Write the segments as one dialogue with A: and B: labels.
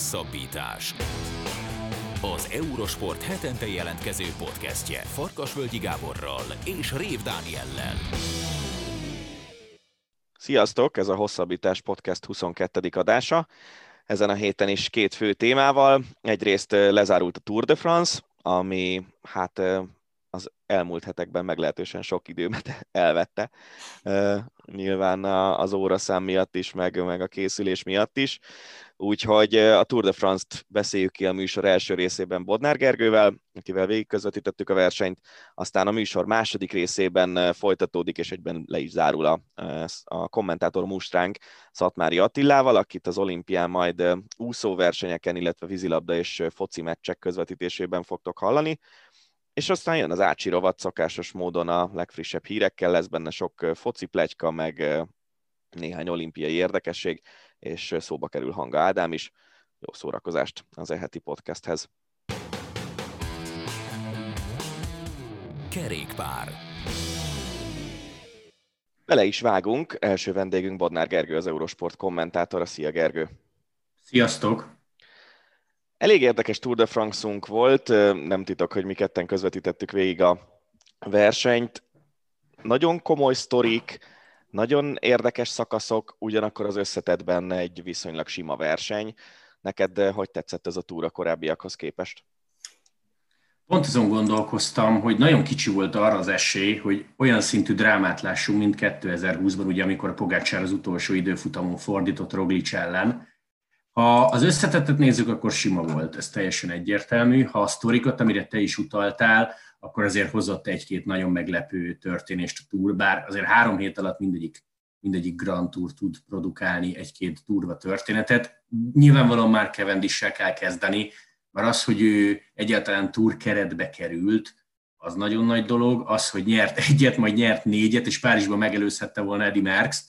A: Hosszabbítás. Az Eurosport hetente jelentkező podcastje Farkasvölgyi Gáborral és Rév Dániellel.
B: Sziasztok, ez a Hosszabbítás Podcast 22. adása. Ezen a héten is két fő témával. Egyrészt lezárult a Tour de France, ami hát az elmúlt hetekben meglehetősen sok időmet elvette. Nyilván az óraszám miatt is, meg, meg a készülés miatt is. Úgyhogy a Tour de France-t beszéljük ki a műsor első részében Bodnár Gergővel, akivel végig közvetítettük a versenyt, aztán a műsor második részében folytatódik, és egyben le is zárul a, a kommentátor mustránk Szatmári Attilával, akit az olimpián majd úszóversenyeken, illetve vízilabda és foci meccsek közvetítésében fogtok hallani. És aztán jön az Ácsi rovat szokásos módon a legfrissebb hírekkel, lesz benne sok foci plegyka, meg néhány olimpiai érdekesség, és szóba kerül Hanga Ádám is. Jó szórakozást az eheti podcasthez.
A: Kerékpár.
B: Bele is vágunk. Első vendégünk Bodnár Gergő, az Eurosport kommentátora. Szia Gergő!
C: Sziasztok!
B: Elég érdekes Tour de France-unk volt, nem titok, hogy mi ketten közvetítettük végig a versenyt. Nagyon komoly sztorik, nagyon érdekes szakaszok, ugyanakkor az összetetben egy viszonylag sima verseny. Neked hogy tetszett ez a túra korábbiakhoz képest?
C: Pont azon gondolkoztam, hogy nagyon kicsi volt arra az esély, hogy olyan szintű drámát lássunk, mint 2020-ban, ugye, amikor a Pogácsár az utolsó időfutamon fordított Roglic ellen, ha az összetettet nézzük, akkor sima volt, ez teljesen egyértelmű. Ha a sztorikot, amire te is utaltál, akkor azért hozott egy-két nagyon meglepő történést a túr, bár azért három hét alatt mindegyik, mindegyik Grand Tour tud produkálni egy-két durva történetet. Nyilvánvalóan már Cavendissel kell kezdeni, mert az, hogy ő egyáltalán túr keretbe került, az nagyon nagy dolog. Az, hogy nyert egyet, majd nyert négyet, és Párizsban megelőzhette volna Eddie Merckx,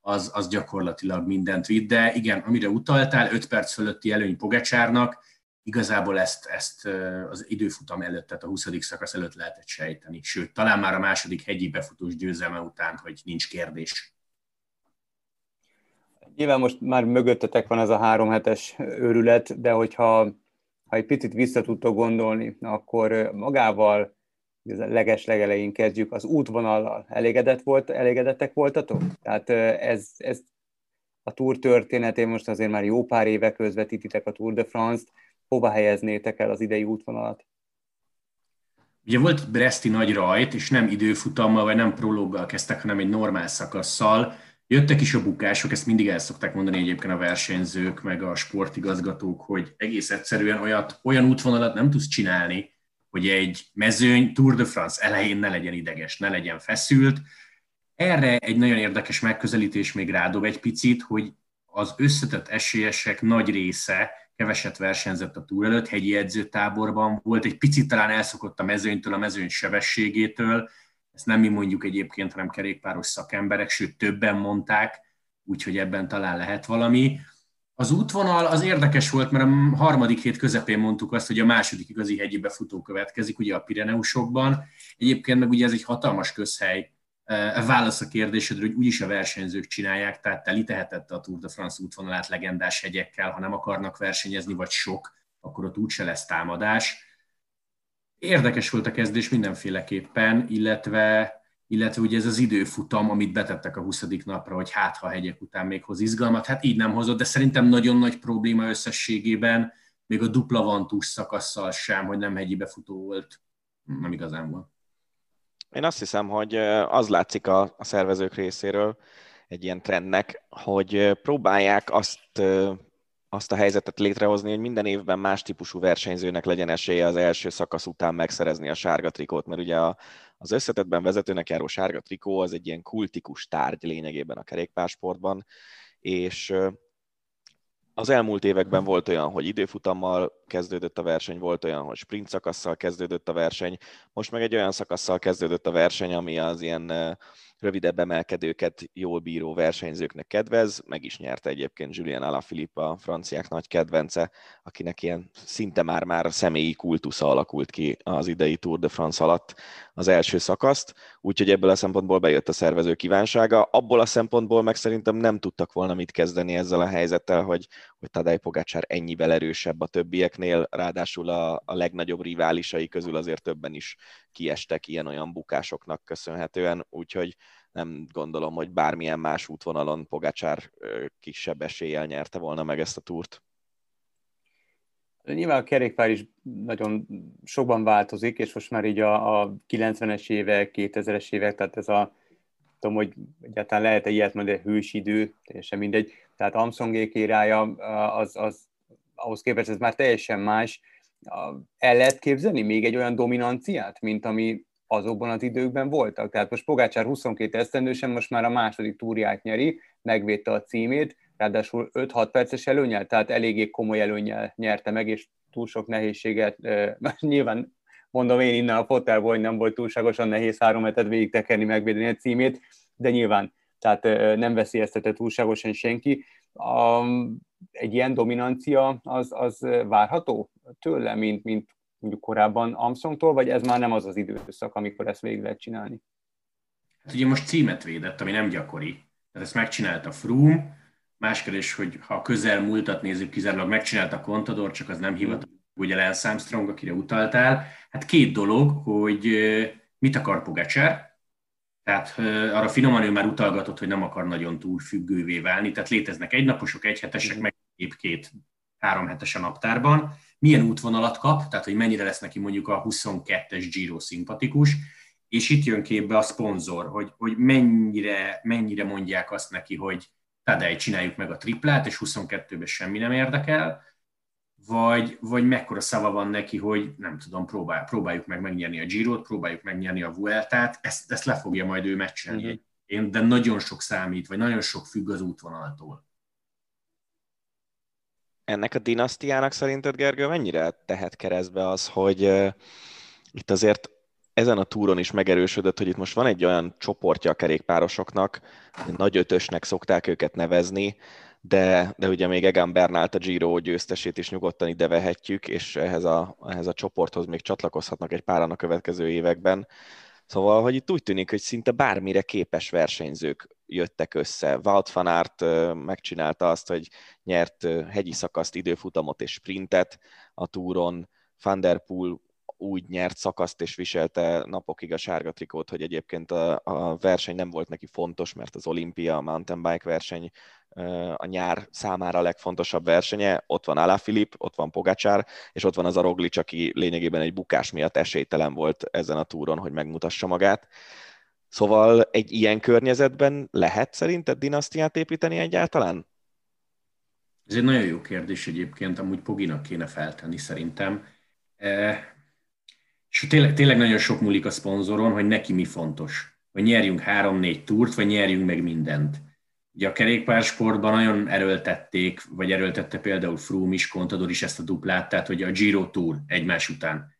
C: az, az gyakorlatilag mindent vitt, de igen, amire utaltál, 5 perc fölötti előny Pogacsárnak, igazából ezt, ezt az időfutam előtt, tehát a 20. szakasz előtt lehetett sejteni, sőt, talán már a második hegyi befutós győzelme után, hogy nincs kérdés.
D: Nyilván most már mögöttetek van ez a három hetes őrület, de hogyha ha egy picit vissza tudtok gondolni, akkor magával a leges legelején kezdjük, az útvonallal elégedett volt, elégedettek voltatok? Tehát ez, ez a túr történetén most azért már jó pár éve közvetítitek a Tour de France-t, hova helyeznétek el az idei útvonalat?
C: Ugye volt Breszti nagy rajt, és nem időfutammal, vagy nem prológgal kezdtek, hanem egy normál szakasszal. Jöttek is a bukások, ezt mindig el szokták mondani egyébként a versenyzők, meg a sportigazgatók, hogy egész egyszerűen olyat, olyan útvonalat nem tudsz csinálni, hogy egy mezőny Tour de France elején ne legyen ideges, ne legyen feszült. Erre egy nagyon érdekes megközelítés még rádob egy picit, hogy az összetett esélyesek nagy része keveset versenyzett a túl előtt, hegyi edzőtáborban volt, egy picit talán elszokott a mezőnytől, a mezőny sebességétől, ezt nem mi mondjuk egyébként, hanem kerékpáros szakemberek, sőt többen mondták, úgyhogy ebben talán lehet valami. Az útvonal az érdekes volt, mert a harmadik hét közepén mondtuk azt, hogy a második igazi hegyi befutó következik, ugye a Pireneusokban. Egyébként meg ugye ez egy hatalmas közhely, válasz a kérdésedre, hogy úgyis a versenyzők csinálják, tehát teli tehetette a Tour de France útvonalát legendás hegyekkel, ha nem akarnak versenyezni, vagy sok, akkor ott úgyse lesz támadás. Érdekes volt a kezdés mindenféleképpen, illetve illetve ugye ez az időfutam, amit betettek a 20. napra, hogy hát ha hegyek után még hoz izgalmat, hát így nem hozott, de szerintem nagyon nagy probléma összességében, még a dupla vantús szakasszal sem, hogy nem hegyi befutó volt, nem igazán volt.
B: Én azt hiszem, hogy az látszik a, a szervezők részéről egy ilyen trendnek, hogy próbálják azt azt a helyzetet létrehozni, hogy minden évben más típusú versenyzőnek legyen esélye az első szakasz után megszerezni a sárga trikót, mert ugye a, az összetetben vezetőnek járó sárga trikó az egy ilyen kultikus tárgy lényegében a kerékpársportban, és az elmúlt években volt olyan, hogy időfutammal kezdődött a verseny, volt olyan, hogy sprint szakasszal kezdődött a verseny, most meg egy olyan szakasszal kezdődött a verseny, ami az ilyen rövidebb emelkedőket jól bíró versenyzőknek kedvez, meg is nyerte egyébként Julien Alaphilippe, a franciák nagy kedvence, akinek ilyen szinte már-már személyi kultusza alakult ki az idei Tour de France alatt az első szakaszt, úgyhogy ebből a szempontból bejött a szervező kívánsága. Abból a szempontból meg szerintem nem tudtak volna mit kezdeni ezzel a helyzettel, hogy, hogy Tadej Pogácsár ennyivel erősebb a többieknél, ráadásul a, a legnagyobb riválisai közül azért többen is kiestek ilyen-olyan bukásoknak köszönhetően, úgyhogy nem gondolom, hogy bármilyen más útvonalon Pogácsár kisebb eséllyel nyerte volna meg ezt a túrt.
D: Nyilván a kerékpár is nagyon sokban változik, és most már így a, a 90-es évek, 2000-es évek, tehát ez a tudom, hogy egyáltalán lehet-e ilyet mondani, hősidő, teljesen mindegy. Tehát Armstrongék érája, az, az, ahhoz képest ez már teljesen más. El lehet képzelni még egy olyan dominanciát, mint ami azokban az időkben voltak. Tehát most Pogácsár 22 esztendősen most már a második túrját nyeri, megvédte a címét, ráadásul 5-6 perces előnyel, tehát eléggé komoly előnyel nyerte meg, és túl sok nehézséget, nyilván mondom én innen a fotelból, hogy nem volt túlságosan nehéz három hetet végig tekerni, megvédeni a címét, de nyilván, tehát nem veszélyeztetett túlságosan senki. Egy ilyen dominancia az, az várható tőle, mint, mint mondjuk korábban Armstrongtól, vagy ez már nem az az időszak, amikor ezt végig lehet csinálni?
C: Hát ugye most címet védett, ami nem gyakori. Tehát ezt megcsinálta Froome, más kérdés, hogy ha a közelmúltat nézzük, kizárólag megcsinálta Contador, csak az nem hivatalos, ugye Lance Armstrong, akire utaltál. Hát két dolog, hogy mit akar Pogacsár, tehát arra finoman ő már utalgatott, hogy nem akar nagyon túl függővé válni, tehát léteznek egynaposok, egyhetesek, meg épp két három hetes a naptárban. Milyen útvonalat kap, tehát hogy mennyire lesz neki mondjuk a 22-es Giro szimpatikus, és itt jön képbe a szponzor, hogy, hogy mennyire, mennyire mondják azt neki, hogy Tadej, csináljuk meg a triplát, és 22-ben semmi nem érdekel, vagy, vagy mekkora szava van neki, hogy nem tudom, próbál, próbáljuk meg megnyerni a Girot, próbáljuk megnyerni a Vueltát, ezt, ezt le fogja majd ő meccselni. Uh-huh. Én, de nagyon sok számít, vagy nagyon sok függ az útvonaltól.
B: Ennek a dinasztiának szerinted, Gergő, mennyire tehet keresztbe az, hogy uh, itt azért ezen a túron is megerősödött, hogy itt most van egy olyan csoportja a kerékpárosoknak, nagy ötösnek szokták őket nevezni, de, de ugye még Egan Bernált a Giro győztesét is nyugodtan ide vehetjük, és ehhez a, ehhez a csoporthoz még csatlakozhatnak egy páran a következő években. Szóval, hogy itt úgy tűnik, hogy szinte bármire képes versenyzők jöttek össze. Wout van Aert megcsinálta azt, hogy nyert hegyi szakaszt, időfutamot és sprintet a túron, Van der Poel úgy nyert szakaszt és viselte napokig a sárga trikót, hogy egyébként a, a verseny nem volt neki fontos, mert az olimpia, a mountain bike verseny a nyár számára a legfontosabb versenye. Ott van Alaphilipp, ott van Pogacsár, és ott van az a Roglic, aki lényegében egy bukás miatt esélytelen volt ezen a túron, hogy megmutassa magát. Szóval egy ilyen környezetben lehet szerinted dinasztiát építeni egyáltalán?
C: Ez egy nagyon jó kérdés egyébként, amúgy Poginak kéne feltenni szerintem. E, és tényleg, tényleg nagyon sok múlik a szponzoron, hogy neki mi fontos. Hogy nyerjünk három-négy túrt, vagy nyerjünk meg mindent. Ugye a kerékpársportban nagyon erőltették, vagy erőltette például Froome is, Contador is ezt a duplát, tehát hogy a Giro Tour egymás után.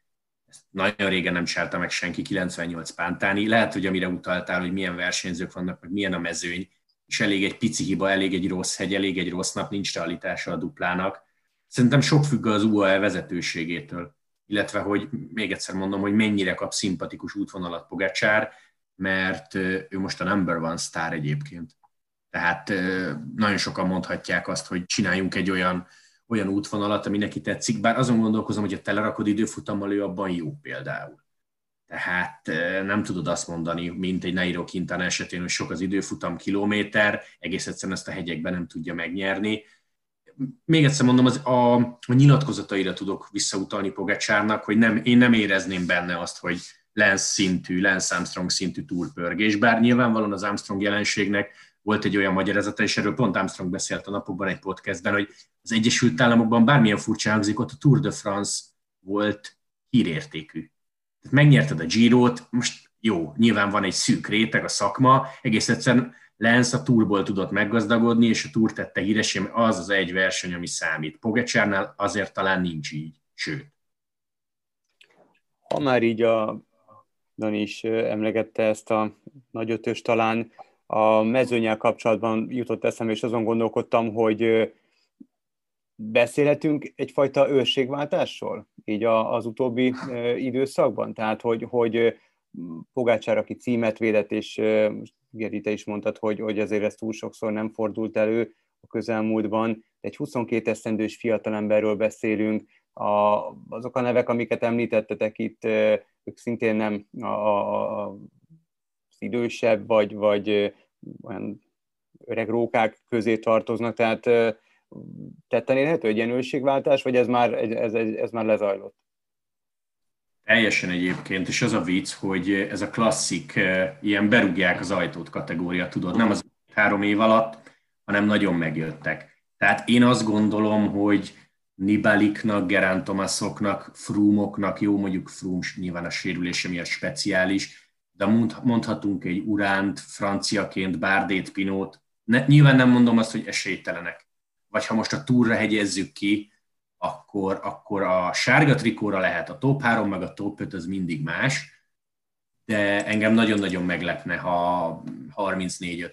C: Ezt nagyon régen nem csinálta meg senki, 98 Pántáni. Lehet, hogy amire utaltál, hogy milyen versenyzők vannak, meg milyen a mezőny, és elég egy pici hiba, elég egy rossz hegy, elég egy rossz nap, nincs realitása a duplának. Szerintem sok függ az UAE vezetőségétől illetve hogy még egyszer mondom, hogy mennyire kap szimpatikus útvonalat Pogacsár, mert ő most a number one sztár egyébként. Tehát nagyon sokan mondhatják azt, hogy csináljunk egy olyan, olyan útvonalat, ami neki tetszik, bár azon gondolkozom, hogy a telerakod időfutammal ő abban jó például. Tehát nem tudod azt mondani, mint egy Nairo Quintana esetén, hogy sok az időfutam kilométer, egész egyszerűen ezt a hegyekben nem tudja megnyerni még egyszer mondom, az a, a nyilatkozataira tudok visszautalni Pogacsárnak, hogy nem, én nem érezném benne azt, hogy Lance szintű, Lance Armstrong szintű túrpörgés, bár nyilvánvalóan az Armstrong jelenségnek volt egy olyan magyarázata, és erről pont Armstrong beszélt a napokban egy podcastben, hogy az Egyesült Államokban bármilyen furcsa hangzik, ott a Tour de France volt hírértékű. Tehát megnyerted a Girot, most jó, nyilván van egy szűk réteg a szakma, egész egyszerűen Lenz a túrból tudott meggazdagodni, és a túr tette híresé, az az egy verseny, ami számít. Pogacsárnál azért talán nincs így, sőt.
D: Ha már így a Dani is emlegette ezt a nagy ötös talán. A mezőnyel kapcsolatban jutott eszembe, és azon gondolkodtam, hogy beszélhetünk egyfajta őrségváltásról így az utóbbi időszakban? Tehát, hogy, hogy Pogácsár, aki címet védett, és Geri, te is mondtad, hogy, hogy azért ez túl sokszor nem fordult elő a közelmúltban. Egy 22 esztendős fiatalemberről beszélünk, a, azok a nevek, amiket említettetek itt, ők szintén nem a, a, az idősebb, vagy, vagy olyan öreg rókák közé tartoznak, tehát tetten érhető egy egyenlőségváltás, vagy ez már, ez, ez, ez már lezajlott?
C: Teljesen egyébként, és az a vicc, hogy ez a klasszik, ilyen berúgják az ajtót kategória, tudod, nem az három év alatt, hanem nagyon megjöttek. Tehát én azt gondolom, hogy Nibaliknak, Gerán Tomaszoknak, Frumoknak, jó mondjuk Frum nyilván a sérülése miatt speciális, de mondhatunk egy Uránt, franciaként, Bárdét, Pinót, ne, nyilván nem mondom azt, hogy esélytelenek. Vagy ha most a túra hegyezzük ki, akkor, akkor a sárga trikóra lehet a top 3, meg a top 5 az mindig más, de engem nagyon-nagyon meglepne, ha 34-5-6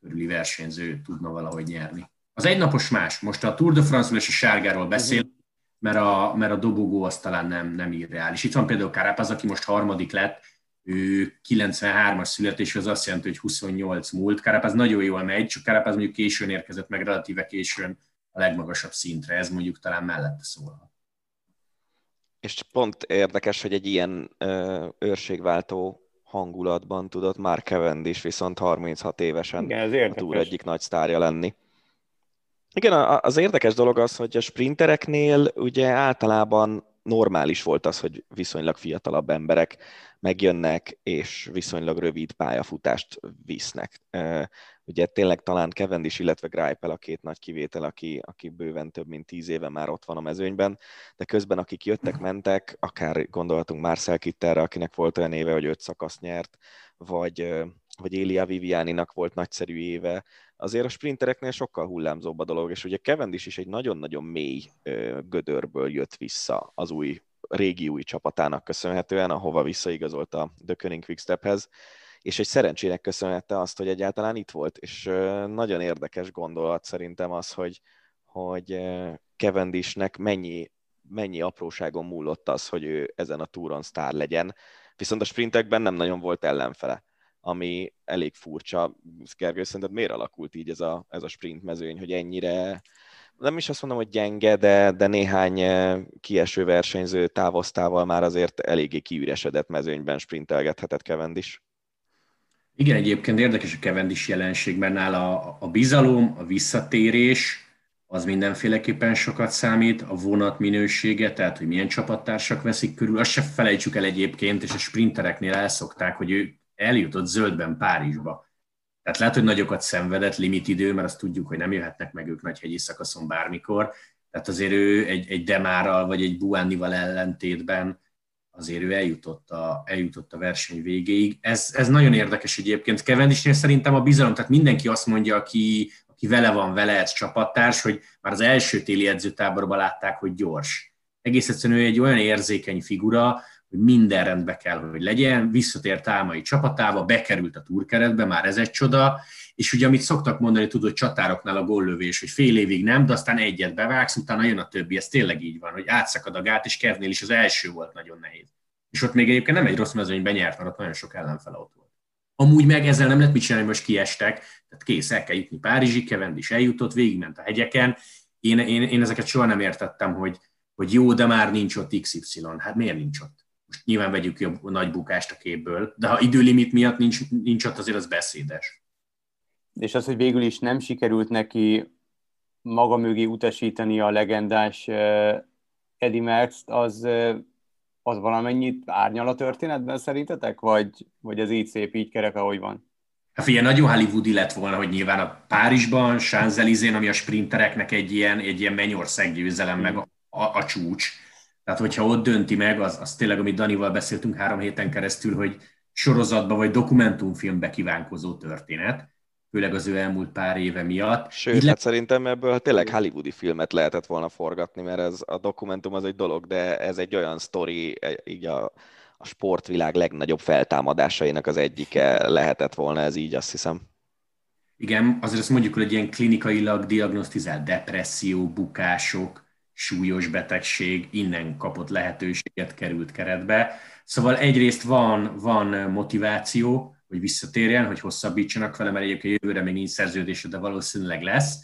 C: körüli versenyző tudna valahogy nyerni. Az egynapos más. Most a Tour de France-ról és a sárgáról beszél, mert a, mert a dobogó az talán nem, nem irreális. Itt van például Carapaz, aki most harmadik lett, ő 93-as születésű, az azt jelenti, hogy 28 múlt. Carapaz nagyon jól megy, csak Carapaz mondjuk későn érkezett meg, relatíve későn a legmagasabb szintre, ez mondjuk talán mellette szólhat.
B: És pont érdekes, hogy egy ilyen ö, őrségváltó hangulatban tudott már Cavendish viszont 36 évesen Igen, a túl egyik nagy sztárja lenni. Igen, az érdekes dolog az, hogy a sprintereknél ugye általában normális volt az, hogy viszonylag fiatalabb emberek megjönnek, és viszonylag rövid pályafutást visznek. Ugye tényleg talán Cavendish, illetve Greipel a két nagy kivétel, aki, aki bőven több mint tíz éve már ott van a mezőnyben, de közben akik jöttek, mentek, akár gondolhatunk Marcel Kitterre, akinek volt olyan éve, hogy öt szakaszt nyert, vagy, vagy Elia Vivianinak volt nagyszerű éve, azért a sprintereknél sokkal hullámzóbb a dolog, és ugye Cavendish is egy nagyon-nagyon mély gödörből jött vissza az új régi új csapatának köszönhetően, ahova visszaigazolt a The Quick Quickstephez, és egy szerencsének köszönhette azt, hogy egyáltalán itt volt, és nagyon érdekes gondolat szerintem az, hogy, hogy Cavendishnek mennyi, mennyi apróságon múlott az, hogy ő ezen a túron sztár legyen, viszont a sprintekben nem nagyon volt ellenfele ami elég furcsa. Gergő, szerinted miért alakult így ez a, ez a sprint mezőny, hogy ennyire nem is azt mondom, hogy gyenge, de, de néhány kieső versenyző távoztával már azért eléggé kiüresedett mezőnyben sprintelgethetett Cavendish.
C: Igen, egyébként érdekes a Cavendish jelenség, mert nála a bizalom, a visszatérés, az mindenféleképpen sokat számít, a vonat minősége, tehát hogy milyen csapattársak veszik körül, azt se felejtsük el egyébként, és a sprintereknél elszokták, hogy ő eljutott zöldben Párizsba. Tehát lehet, hogy nagyokat szenvedett, limit idő, mert azt tudjuk, hogy nem jöhetnek meg ők nagy hegyi szakaszon bármikor. Tehát azért ő egy, egy Demárral vagy egy Buánival ellentétben azért ő eljutott a, eljutott a verseny végéig. Ez, ez nagyon érdekes egyébként. Kevendisnél szerintem a bizalom, tehát mindenki azt mondja, aki, aki vele van, vele ez csapattárs, hogy már az első téli edzőtáborban látták, hogy gyors. Egész egyszerűen ő egy olyan érzékeny figura, hogy minden rendbe kell, hogy legyen, visszatért álmai csapatába, bekerült a túrkeretbe, már ez egy csoda, és ugye amit szoktak mondani, tudod, csatároknál a góllövés, hogy fél évig nem, de aztán egyet bevágsz, utána jön a többi, ez tényleg így van, hogy átszakad a gát, és Kevnél is az első volt nagyon nehéz. És ott még egyébként nem egy rossz mezőnyben nyert, mert ott nagyon sok ellenfele ott volt. Amúgy meg ezzel nem lehet mit csinálni, most kiestek, tehát kész, el kell jutni Párizsig, Kevend is eljutott, végigment a hegyeken. Én, én, én ezeket soha nem értettem, hogy, hogy jó, de már nincs ott XY. Hát miért nincs ott? most nyilván vegyük ki a nagy bukást a képből, de ha időlimit miatt nincs, nincs ott, azért az beszédes.
D: És az, hogy végül is nem sikerült neki maga mögé utasítani a legendás Eddie Merckx, az, az valamennyit árnyal a történetben szerintetek, vagy, vagy ez így szép, így kerek, ahogy van?
C: Hát figyelj, nagyon hollywoodi lett volna, hogy nyilván a Párizsban, Champs-Élysées, ami a sprintereknek egy ilyen, egy ilyen mennyország győzelem, meg a, a, a csúcs, tehát, hogyha ott dönti meg, az, az tényleg, amit Danival beszéltünk három héten keresztül, hogy sorozatba vagy dokumentumfilmbe kívánkozó történet, főleg az ő elmúlt pár éve miatt.
B: Sőt, Így hát szerintem ebből tényleg hollywoodi filmet lehetett volna forgatni, mert ez a dokumentum az egy dolog, de ez egy olyan sztori, így a, a sportvilág legnagyobb feltámadásainak az egyike lehetett volna ez így, azt hiszem.
C: Igen, azért azt mondjuk, hogy egy ilyen klinikailag diagnosztizált depresszió, bukások, súlyos betegség innen kapott lehetőséget, került keretbe. Szóval egyrészt van, van motiváció, hogy visszatérjen, hogy hosszabbítsanak vele, mert egyébként jövőre még nincs szerződése, de valószínűleg lesz.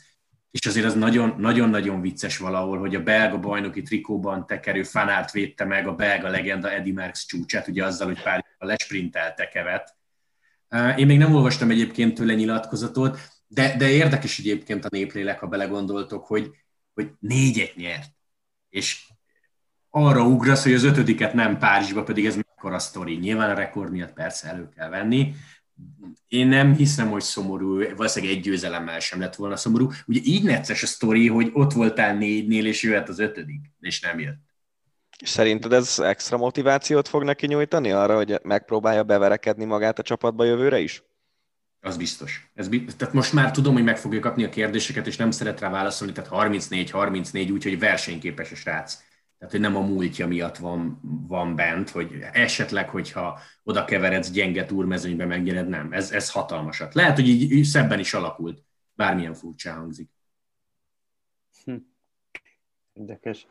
C: És azért az nagyon-nagyon vicces valahol, hogy a belga bajnoki trikóban tekerő fanárt védte meg a belga legenda Eddie Merckx csúcsát, ugye azzal, hogy pár a lesprintelt kevet. Én még nem olvastam egyébként tőle nyilatkozatot, de, de érdekes egyébként a néplélek, ha belegondoltok, hogy, hogy négyet nyert. És arra ugrasz, hogy az ötödiket nem Párizsba, pedig ez mekkora sztori. Nyilván a rekord miatt persze elő kell venni. Én nem hiszem, hogy szomorú, valószínűleg egy győzelemmel sem lett volna szomorú. Ugye így necces a sztori, hogy ott voltál négynél, és jöhet az ötödik, és nem jött.
B: Szerinted ez extra motivációt fog neki nyújtani arra, hogy megpróbálja beverekedni magát a csapatba jövőre is?
C: Az biztos. Ez biztos. Tehát most már tudom, hogy meg fogja kapni a kérdéseket, és nem szeret rá válaszolni, tehát 34-34, úgyhogy versenyképes a srác. Tehát, hogy nem a múltja miatt van, van bent, hogy esetleg, hogyha oda keveredsz gyenge túrmezőnybe megnyered, nem. Ez, ez hatalmasat. Lehet, hogy így szebben is alakult. Bármilyen furcsa hangzik.
D: Hm. Érdekes.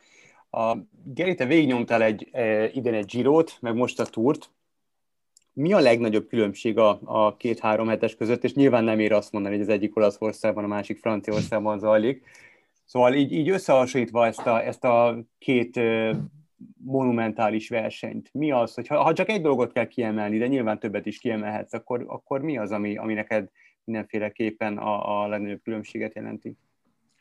D: A, Geri, te végignyomtál egy, e, idén egy Girot, meg most a Túrt. Mi a legnagyobb különbség a, a két-három hetes között, és nyilván nem ér azt mondani, hogy az egyik Olaszországban, a másik Franciaországban zajlik. Szóval így, így összehasonlítva ezt a, ezt a két monumentális versenyt, mi az, hogy ha, ha csak egy dolgot kell kiemelni, de nyilván többet is kiemelhetsz, akkor, akkor mi az, ami, ami neked mindenféleképpen a, a legnagyobb különbséget jelenti?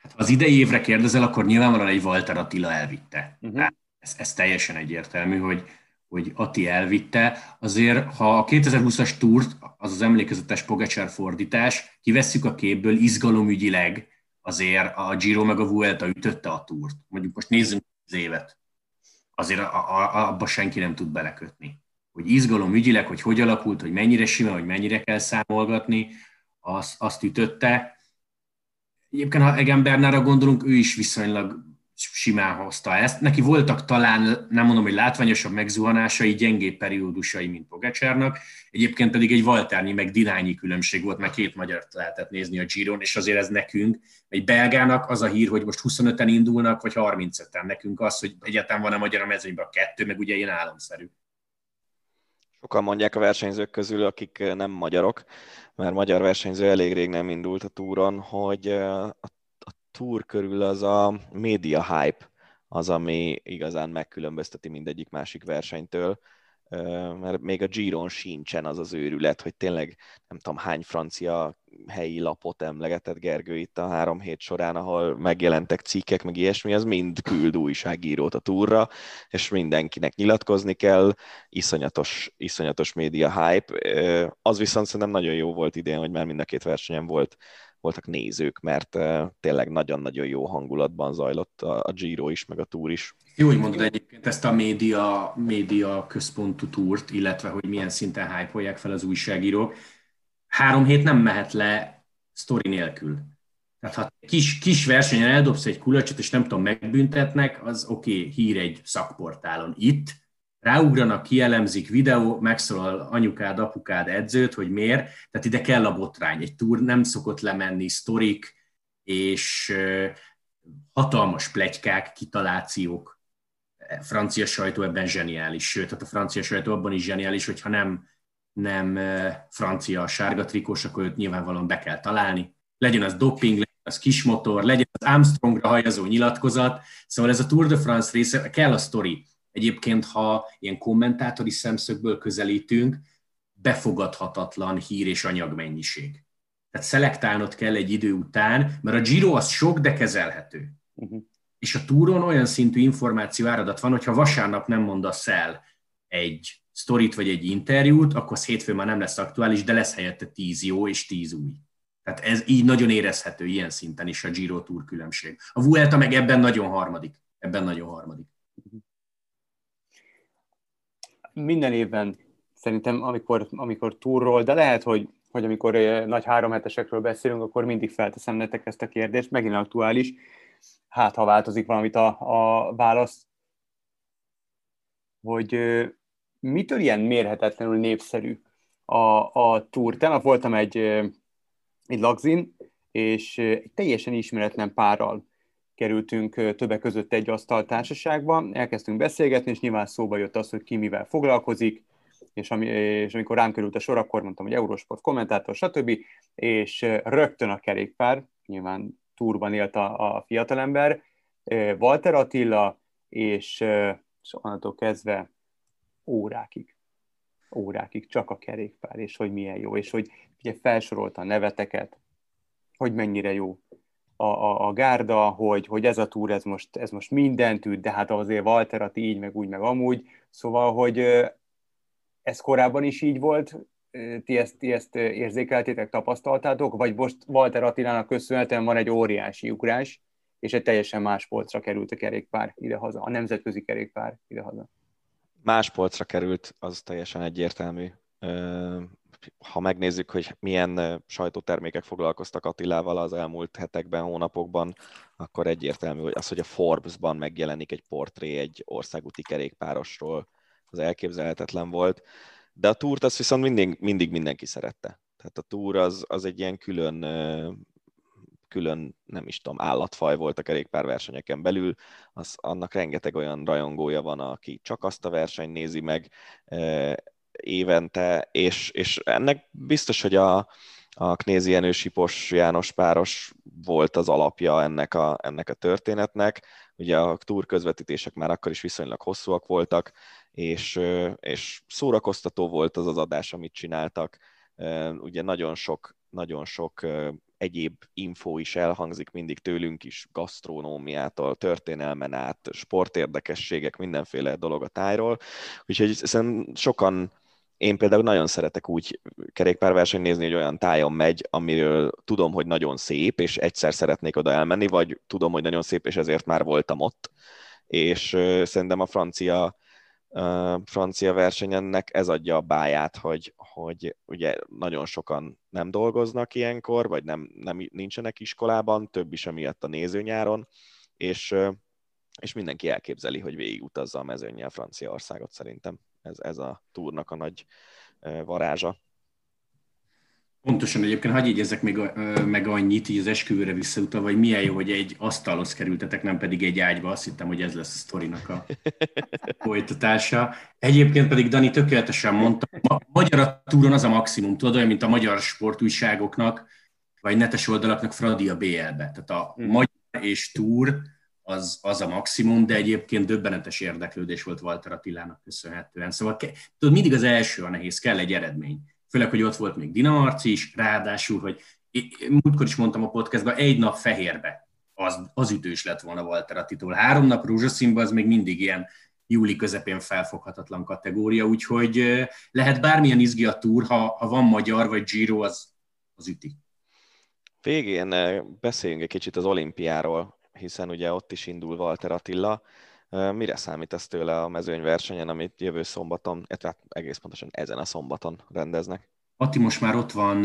C: Hát, ha az idei évre kérdezel, akkor nyilvánvalóan egy Walter Attila elvitte. Uh-huh. Ez, ez teljesen egyértelmű, hogy, hogy Ati elvitte. Azért, ha a 2020-as túrt, az az emlékezetes Pogacsár fordítás, kivesszük a képből izgalomügyileg, azért a Giro meg a Vuelta ütötte a túrt. Mondjuk most nézzünk az évet. Azért a, a, abba senki nem tud belekötni. Hogy izgalom ügyileg, hogy hogy alakult, hogy mennyire sima, hogy mennyire kell számolgatni, az, azt ütötte. Egyébként, ha Egen Bernára gondolunk, ő is viszonylag simán hozta ezt. Neki voltak talán, nem mondom, hogy látványosabb megzuhanásai, gyengébb periódusai, mint Pogacsárnak. Egyébként pedig egy Valtárnyi meg Dinányi különbség volt, mert két magyart lehetett nézni a Giron, és azért ez nekünk, egy belgának az a hír, hogy most 25-en indulnak, vagy 35-en. Nekünk az, hogy egyáltalán van a magyar a mezőnyben a kettő, meg ugye ilyen álomszerű.
B: Sokan mondják a versenyzők közül, akik nem magyarok, mert magyar versenyző elég rég nem indult a túron, hogy a tour körül az a média hype az, ami igazán megkülönbözteti mindegyik másik versenytől, mert még a Giron sincsen az az őrület, hogy tényleg nem tudom hány francia helyi lapot emlegetett Gergő itt a három hét során, ahol megjelentek cikkek, meg ilyesmi, az mind küld újságírót a túra, és mindenkinek nyilatkozni kell, iszonyatos, iszonyatos média hype. Az viszont szerintem nagyon jó volt idén, hogy már mind a két versenyen volt voltak nézők, mert tényleg nagyon-nagyon jó hangulatban zajlott a Giro is, meg a Tour is.
C: Jó, hogy mondod egyébként ezt a média, média központú túrt, illetve hogy milyen szinten hype fel az újságírók. Három hét nem mehet le sztori nélkül. Tehát ha kis, kis versenyen eldobsz egy kulacsot, és nem tudom, megbüntetnek, az oké, okay, hír egy szakportálon. Itt ráugranak, kielemzik, videó, megszólal anyukád, apukád, edzőt, hogy miért, tehát ide kell a botrány. Egy túr nem szokott lemenni, sztorik, és hatalmas plegykák, kitalációk. Francia sajtó ebben zseniális, sőt, tehát a francia sajtó abban is zseniális, hogyha nem, nem francia a sárga trikós, akkor őt nyilvánvalóan be kell találni. Legyen az doping, legyen az kismotor, legyen az Armstrongra hajazó nyilatkozat. Szóval ez a Tour de France része, kell a sztori Egyébként, ha ilyen kommentátori szemszögből közelítünk, befogadhatatlan hír és anyagmennyiség. Tehát szelektálnod kell egy idő után, mert a Giro az sok, de kezelhető. Uh-huh. És a túron olyan szintű információ áradat van, hogyha vasárnap nem mondasz el egy sztorit vagy egy interjút, akkor az hétfőn már nem lesz aktuális, de lesz helyette tíz jó és tíz új. Tehát ez így nagyon érezhető ilyen szinten is a Giro Tour különbség. A Vuelta meg ebben nagyon harmadik. Ebben nagyon harmadik. Uh-huh
D: minden évben szerintem, amikor, amikor túrról, de lehet, hogy, hogy amikor nagy háromhetesekről beszélünk, akkor mindig felteszem nektek ezt a kérdést, megint aktuális, hát ha változik valamit a, a válasz, hogy mitől ilyen mérhetetlenül népszerű a, a túr? Tegnap voltam egy, egy lagzin, és egy teljesen ismeretlen párral kerültünk többek között egy asztaltársaságba, elkezdtünk beszélgetni, és nyilván szóba jött az, hogy ki mivel foglalkozik, és, ami, és amikor rám került a sor, akkor mondtam, hogy Eurosport kommentátor, stb. És rögtön a kerékpár, nyilván túrban élt a, a fiatalember, Walter Attila, és, és onnantól kezdve órákig, órákig csak a kerékpár, és hogy milyen jó, és hogy ugye felsorolta a neveteket, hogy mennyire jó a, a, a gárda, hogy, hogy ez a túr, ez most, ez most mindent üt, de hát azért Walter Atti így, meg úgy, meg amúgy, szóval, hogy ez korábban is így volt, ti ezt, ti ezt érzékeltétek, tapasztaltátok, vagy most Walter Attilának köszönhetően van egy óriási ugrás, és egy teljesen más polcra került a kerékpár idehaza, a nemzetközi kerékpár idehaza.
B: Más polcra került, az teljesen egyértelmű. Ha megnézzük, hogy milyen sajtótermékek foglalkoztak Attilával az elmúlt hetekben, hónapokban, akkor egyértelmű, hogy az, hogy a Forbes-ban megjelenik egy portré egy országúti kerékpárosról, az elképzelhetetlen volt. De a túrt azt viszont mindig, mindig mindenki szerette. Tehát a túr az, az egy ilyen külön, külön, nem is tudom, állatfaj volt a kerékpárversenyeken belül, az, annak rengeteg olyan rajongója van, aki csak azt a versenyt nézi meg évente, és, és ennek biztos, hogy a, a Knézi Jenő János páros volt az alapja ennek a, ennek a történetnek. Ugye a túr közvetítések már akkor is viszonylag hosszúak voltak, és, és szórakoztató volt az az adás, amit csináltak. Ugye nagyon sok, nagyon sok egyéb info is elhangzik mindig tőlünk is, gasztronómiától, történelmen át, sportérdekességek, mindenféle dolog a tájról. Úgyhogy szerintem sokan én például nagyon szeretek úgy kerékpárverseny nézni, hogy olyan tájon megy, amiről tudom, hogy nagyon szép, és egyszer szeretnék oda elmenni, vagy tudom, hogy nagyon szép, és ezért már voltam ott. És szerintem a francia francia versenyennek ez adja a báját, hogy, hogy ugye nagyon sokan nem dolgoznak ilyenkor, vagy nem, nem nincsenek iskolában, több is emiatt a nézőnyáron, és, és mindenki elképzeli, hogy végigutazza a mezőnyel Franciaországot szerintem. Ez, ez a túrnak a nagy varázsa.
C: Pontosan egyébként hagyj jegyezzek még, meg annyit, így az esküvőre visszautalva, hogy milyen jó, hogy egy asztalhoz kerültetek, nem pedig egy ágyba. Azt hittem, hogy ez lesz a sztorinak a folytatása. Egyébként pedig Dani tökéletesen mondta, a magyar túron az a maximum, tudod, olyan, mint a magyar sportújságoknak, vagy netes oldalaknak Fradi a BL-be. Tehát a hmm. magyar és túr az, az a maximum, de egyébként döbbenetes érdeklődés volt Walter Attilának köszönhetően. Szóval tudod, mindig az első a nehéz, kell egy eredmény főleg, hogy ott volt még Dinamarc is, ráadásul, hogy múltkor is mondtam a podcastban, egy nap fehérbe az, az ütős lett volna Walter Attitól. Három nap rózsaszínban az még mindig ilyen júli közepén felfoghatatlan kategória, úgyhogy lehet bármilyen izgi a túr, ha, ha van magyar vagy Giro, az, az üti.
B: Végén beszéljünk egy kicsit az olimpiáról, hiszen ugye ott is indul Walter Attila. Mire számítasz tőle a mezőnyversenyen, amit jövő szombaton, tehát egész pontosan ezen a szombaton rendeznek?
C: Atti most már ott van,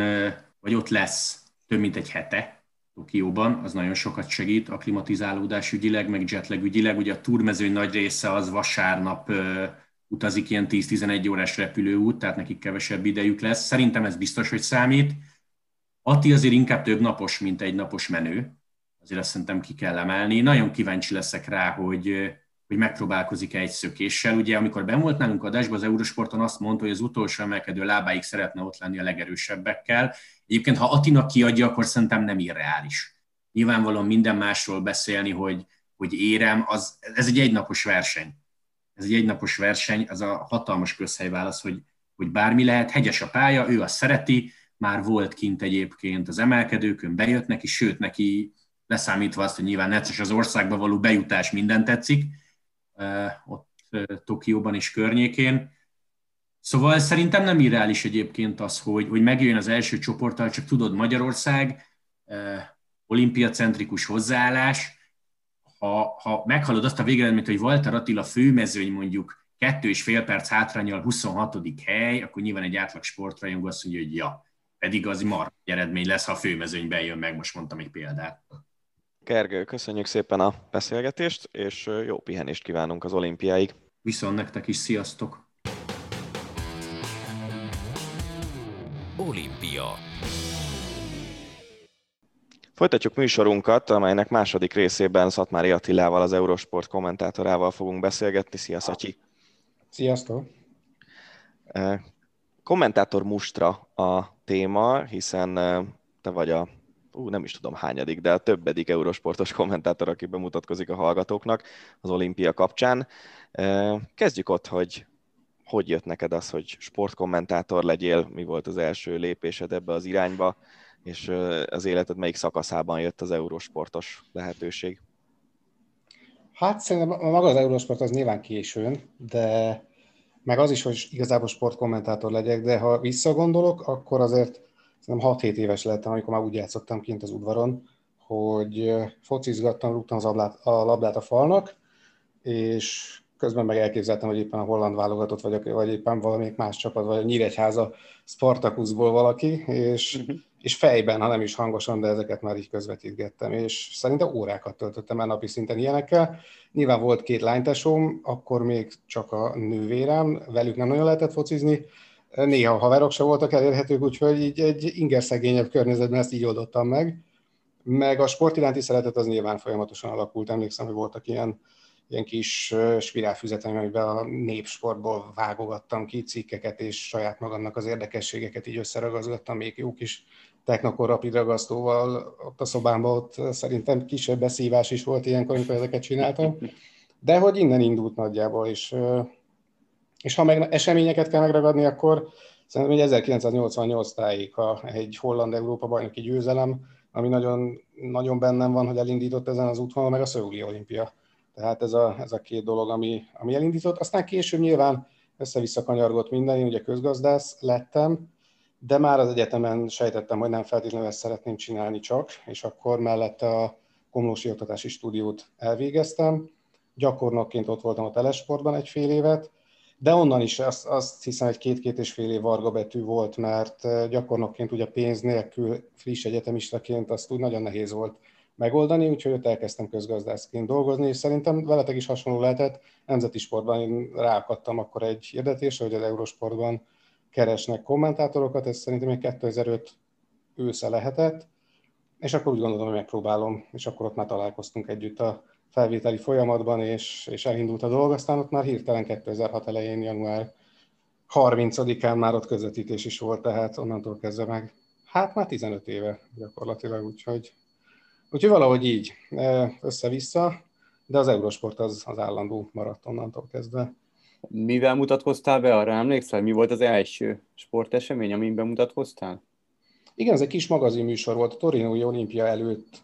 C: vagy ott lesz több mint egy hete Tokióban, az nagyon sokat segít a klimatizálódás ügyileg, meg jetlag ügyileg. Ugye a túrmezőny nagy része az vasárnap utazik ilyen 10-11 órás repülőút, tehát nekik kevesebb idejük lesz. Szerintem ez biztos, hogy számít. Atti azért inkább több napos, mint egy napos menő. Azért azt szerintem ki kell emelni. Nagyon kíváncsi leszek rá, hogy hogy megpróbálkozik egy szökéssel. Ugye, amikor ben volt nálunk adásban, az Eurosporton azt mondta, hogy az utolsó emelkedő lábáig szeretne ott lenni a legerősebbekkel. Egyébként, ha Atina kiadja, akkor szerintem nem irreális. Nyilvánvalóan minden másról beszélni, hogy, hogy érem, az, ez egy egynapos verseny. Ez egy egynapos verseny, az a hatalmas közhelyválasz, hogy, hogy bármi lehet, hegyes a pálya, ő azt szereti, már volt kint egyébként az emelkedőkön, bejött neki, sőt neki leszámítva azt, hogy nyilván necces az országba való bejutás minden tetszik, ott Tokióban és környékén. Szóval szerintem nem irreális egyébként az, hogy, hogy megjön az első csoporttal, csak tudod, Magyarország, olimpiacentrikus hozzáállás, ha, ha meghalod azt a végeredményt, hogy Walter Attila főmezőny mondjuk kettő és fél perc hátrányal 26. hely, akkor nyilván egy átlag sportrajongó azt mondja, hogy ja, pedig az mar eredmény lesz, ha a főmezőnyben jön meg, most mondtam egy példát.
B: Gergő, köszönjük szépen a beszélgetést, és jó pihenést kívánunk az olimpiáig.
C: Viszont nektek is, sziasztok!
A: Olimpia.
B: Folytatjuk műsorunkat, amelynek második részében Szatmári Attilával, az Eurosport kommentátorával fogunk beszélgetni. Szia, Szatyi!
E: Sziasztok!
B: Kommentátor mustra a téma, hiszen te vagy a ú, nem is tudom hányadik, de a többedik eurosportos kommentátor, aki bemutatkozik a hallgatóknak az olimpia kapcsán. Kezdjük ott, hogy hogy jött neked az, hogy sportkommentátor legyél, mi volt az első lépésed ebbe az irányba, és az életed melyik szakaszában jött az eurosportos lehetőség?
E: Hát szerintem maga az eurosport az nyilván későn, de meg az is, hogy igazából sportkommentátor legyek, de ha visszagondolok, akkor azért szerintem 6-7 éves lettem, amikor már úgy játszottam kint az udvaron, hogy focizgattam, rúgtam az ablát, a labdát a falnak, és közben meg elképzeltem, hogy éppen a holland válogatott vagyok, vagy éppen valamelyik más csapat, vagy a Nyíregyháza Spartakuszból valaki, és, uh-huh. és fejben, ha nem is hangosan, de ezeket már így közvetítgettem, és szerintem órákat töltöttem el napi szinten ilyenekkel. Nyilván volt két lánytesóm, akkor még csak a nővérem, velük nem nagyon lehetett focizni, néha haverok se voltak elérhetők, úgyhogy így egy ingerszegényebb környezetben ezt így oldottam meg. Meg a sport iránti szeretet az nyilván folyamatosan alakult. Emlékszem, hogy voltak ilyen ilyen kis spirálfüzetem, amiben a népsportból vágogattam ki cikkeket, és saját magamnak az érdekességeket így összeragazgattam, még jó kis Technokor rapid ragasztóval ott a szobámban, ott szerintem kisebb beszívás is volt ilyenkor, amikor ezeket csináltam. De hogy innen indult nagyjából, és, és ha meg eseményeket kell megragadni, akkor szerintem hogy 1988 tájék a, egy holland Európa bajnoki győzelem, ami nagyon, nagyon bennem van, hogy elindított ezen az útvonalon, meg a Szöuli olimpia tehát ez a, ez a két dolog, ami, ami elindított. Aztán később nyilván össze-vissza kanyargott minden, én ugye közgazdász lettem, de már az egyetemen sejtettem, hogy nem feltétlenül ezt szeretném csinálni csak, és akkor mellette a Komlósi Oktatási Stúdiót elvégeztem. Gyakornokként ott voltam a telesportban egy fél évet, de onnan is azt, azt hiszem, hogy két-két és fél év varga betű volt, mert gyakornokként ugye pénz nélkül friss egyetemistaként azt úgy nagyon nehéz volt megoldani, úgyhogy ott elkezdtem közgazdászként dolgozni, és szerintem veletek is hasonló lehetett. Nemzeti sportban én ráakadtam akkor egy hirdetésre, hogy az Eurosportban keresnek kommentátorokat, ez szerintem egy 2005 ősze lehetett, és akkor úgy gondolom, hogy megpróbálom, és akkor ott már találkoztunk együtt a felvételi folyamatban, és, és elindult a dolog, aztán ott már hirtelen 2006 elején, január 30-án már ott közvetítés is volt, tehát onnantól kezdve meg, hát már 15 éve gyakorlatilag, úgyhogy Úgyhogy valahogy így e, össze-vissza, de az Eurosport az, az állandó maradt onnantól kezdve.
D: Mivel mutatkoztál be, arra emlékszel? Mi volt az első sportesemény, amin bemutatkoztál?
E: Igen, ez egy kis műsor volt a Torinói olimpia előtt.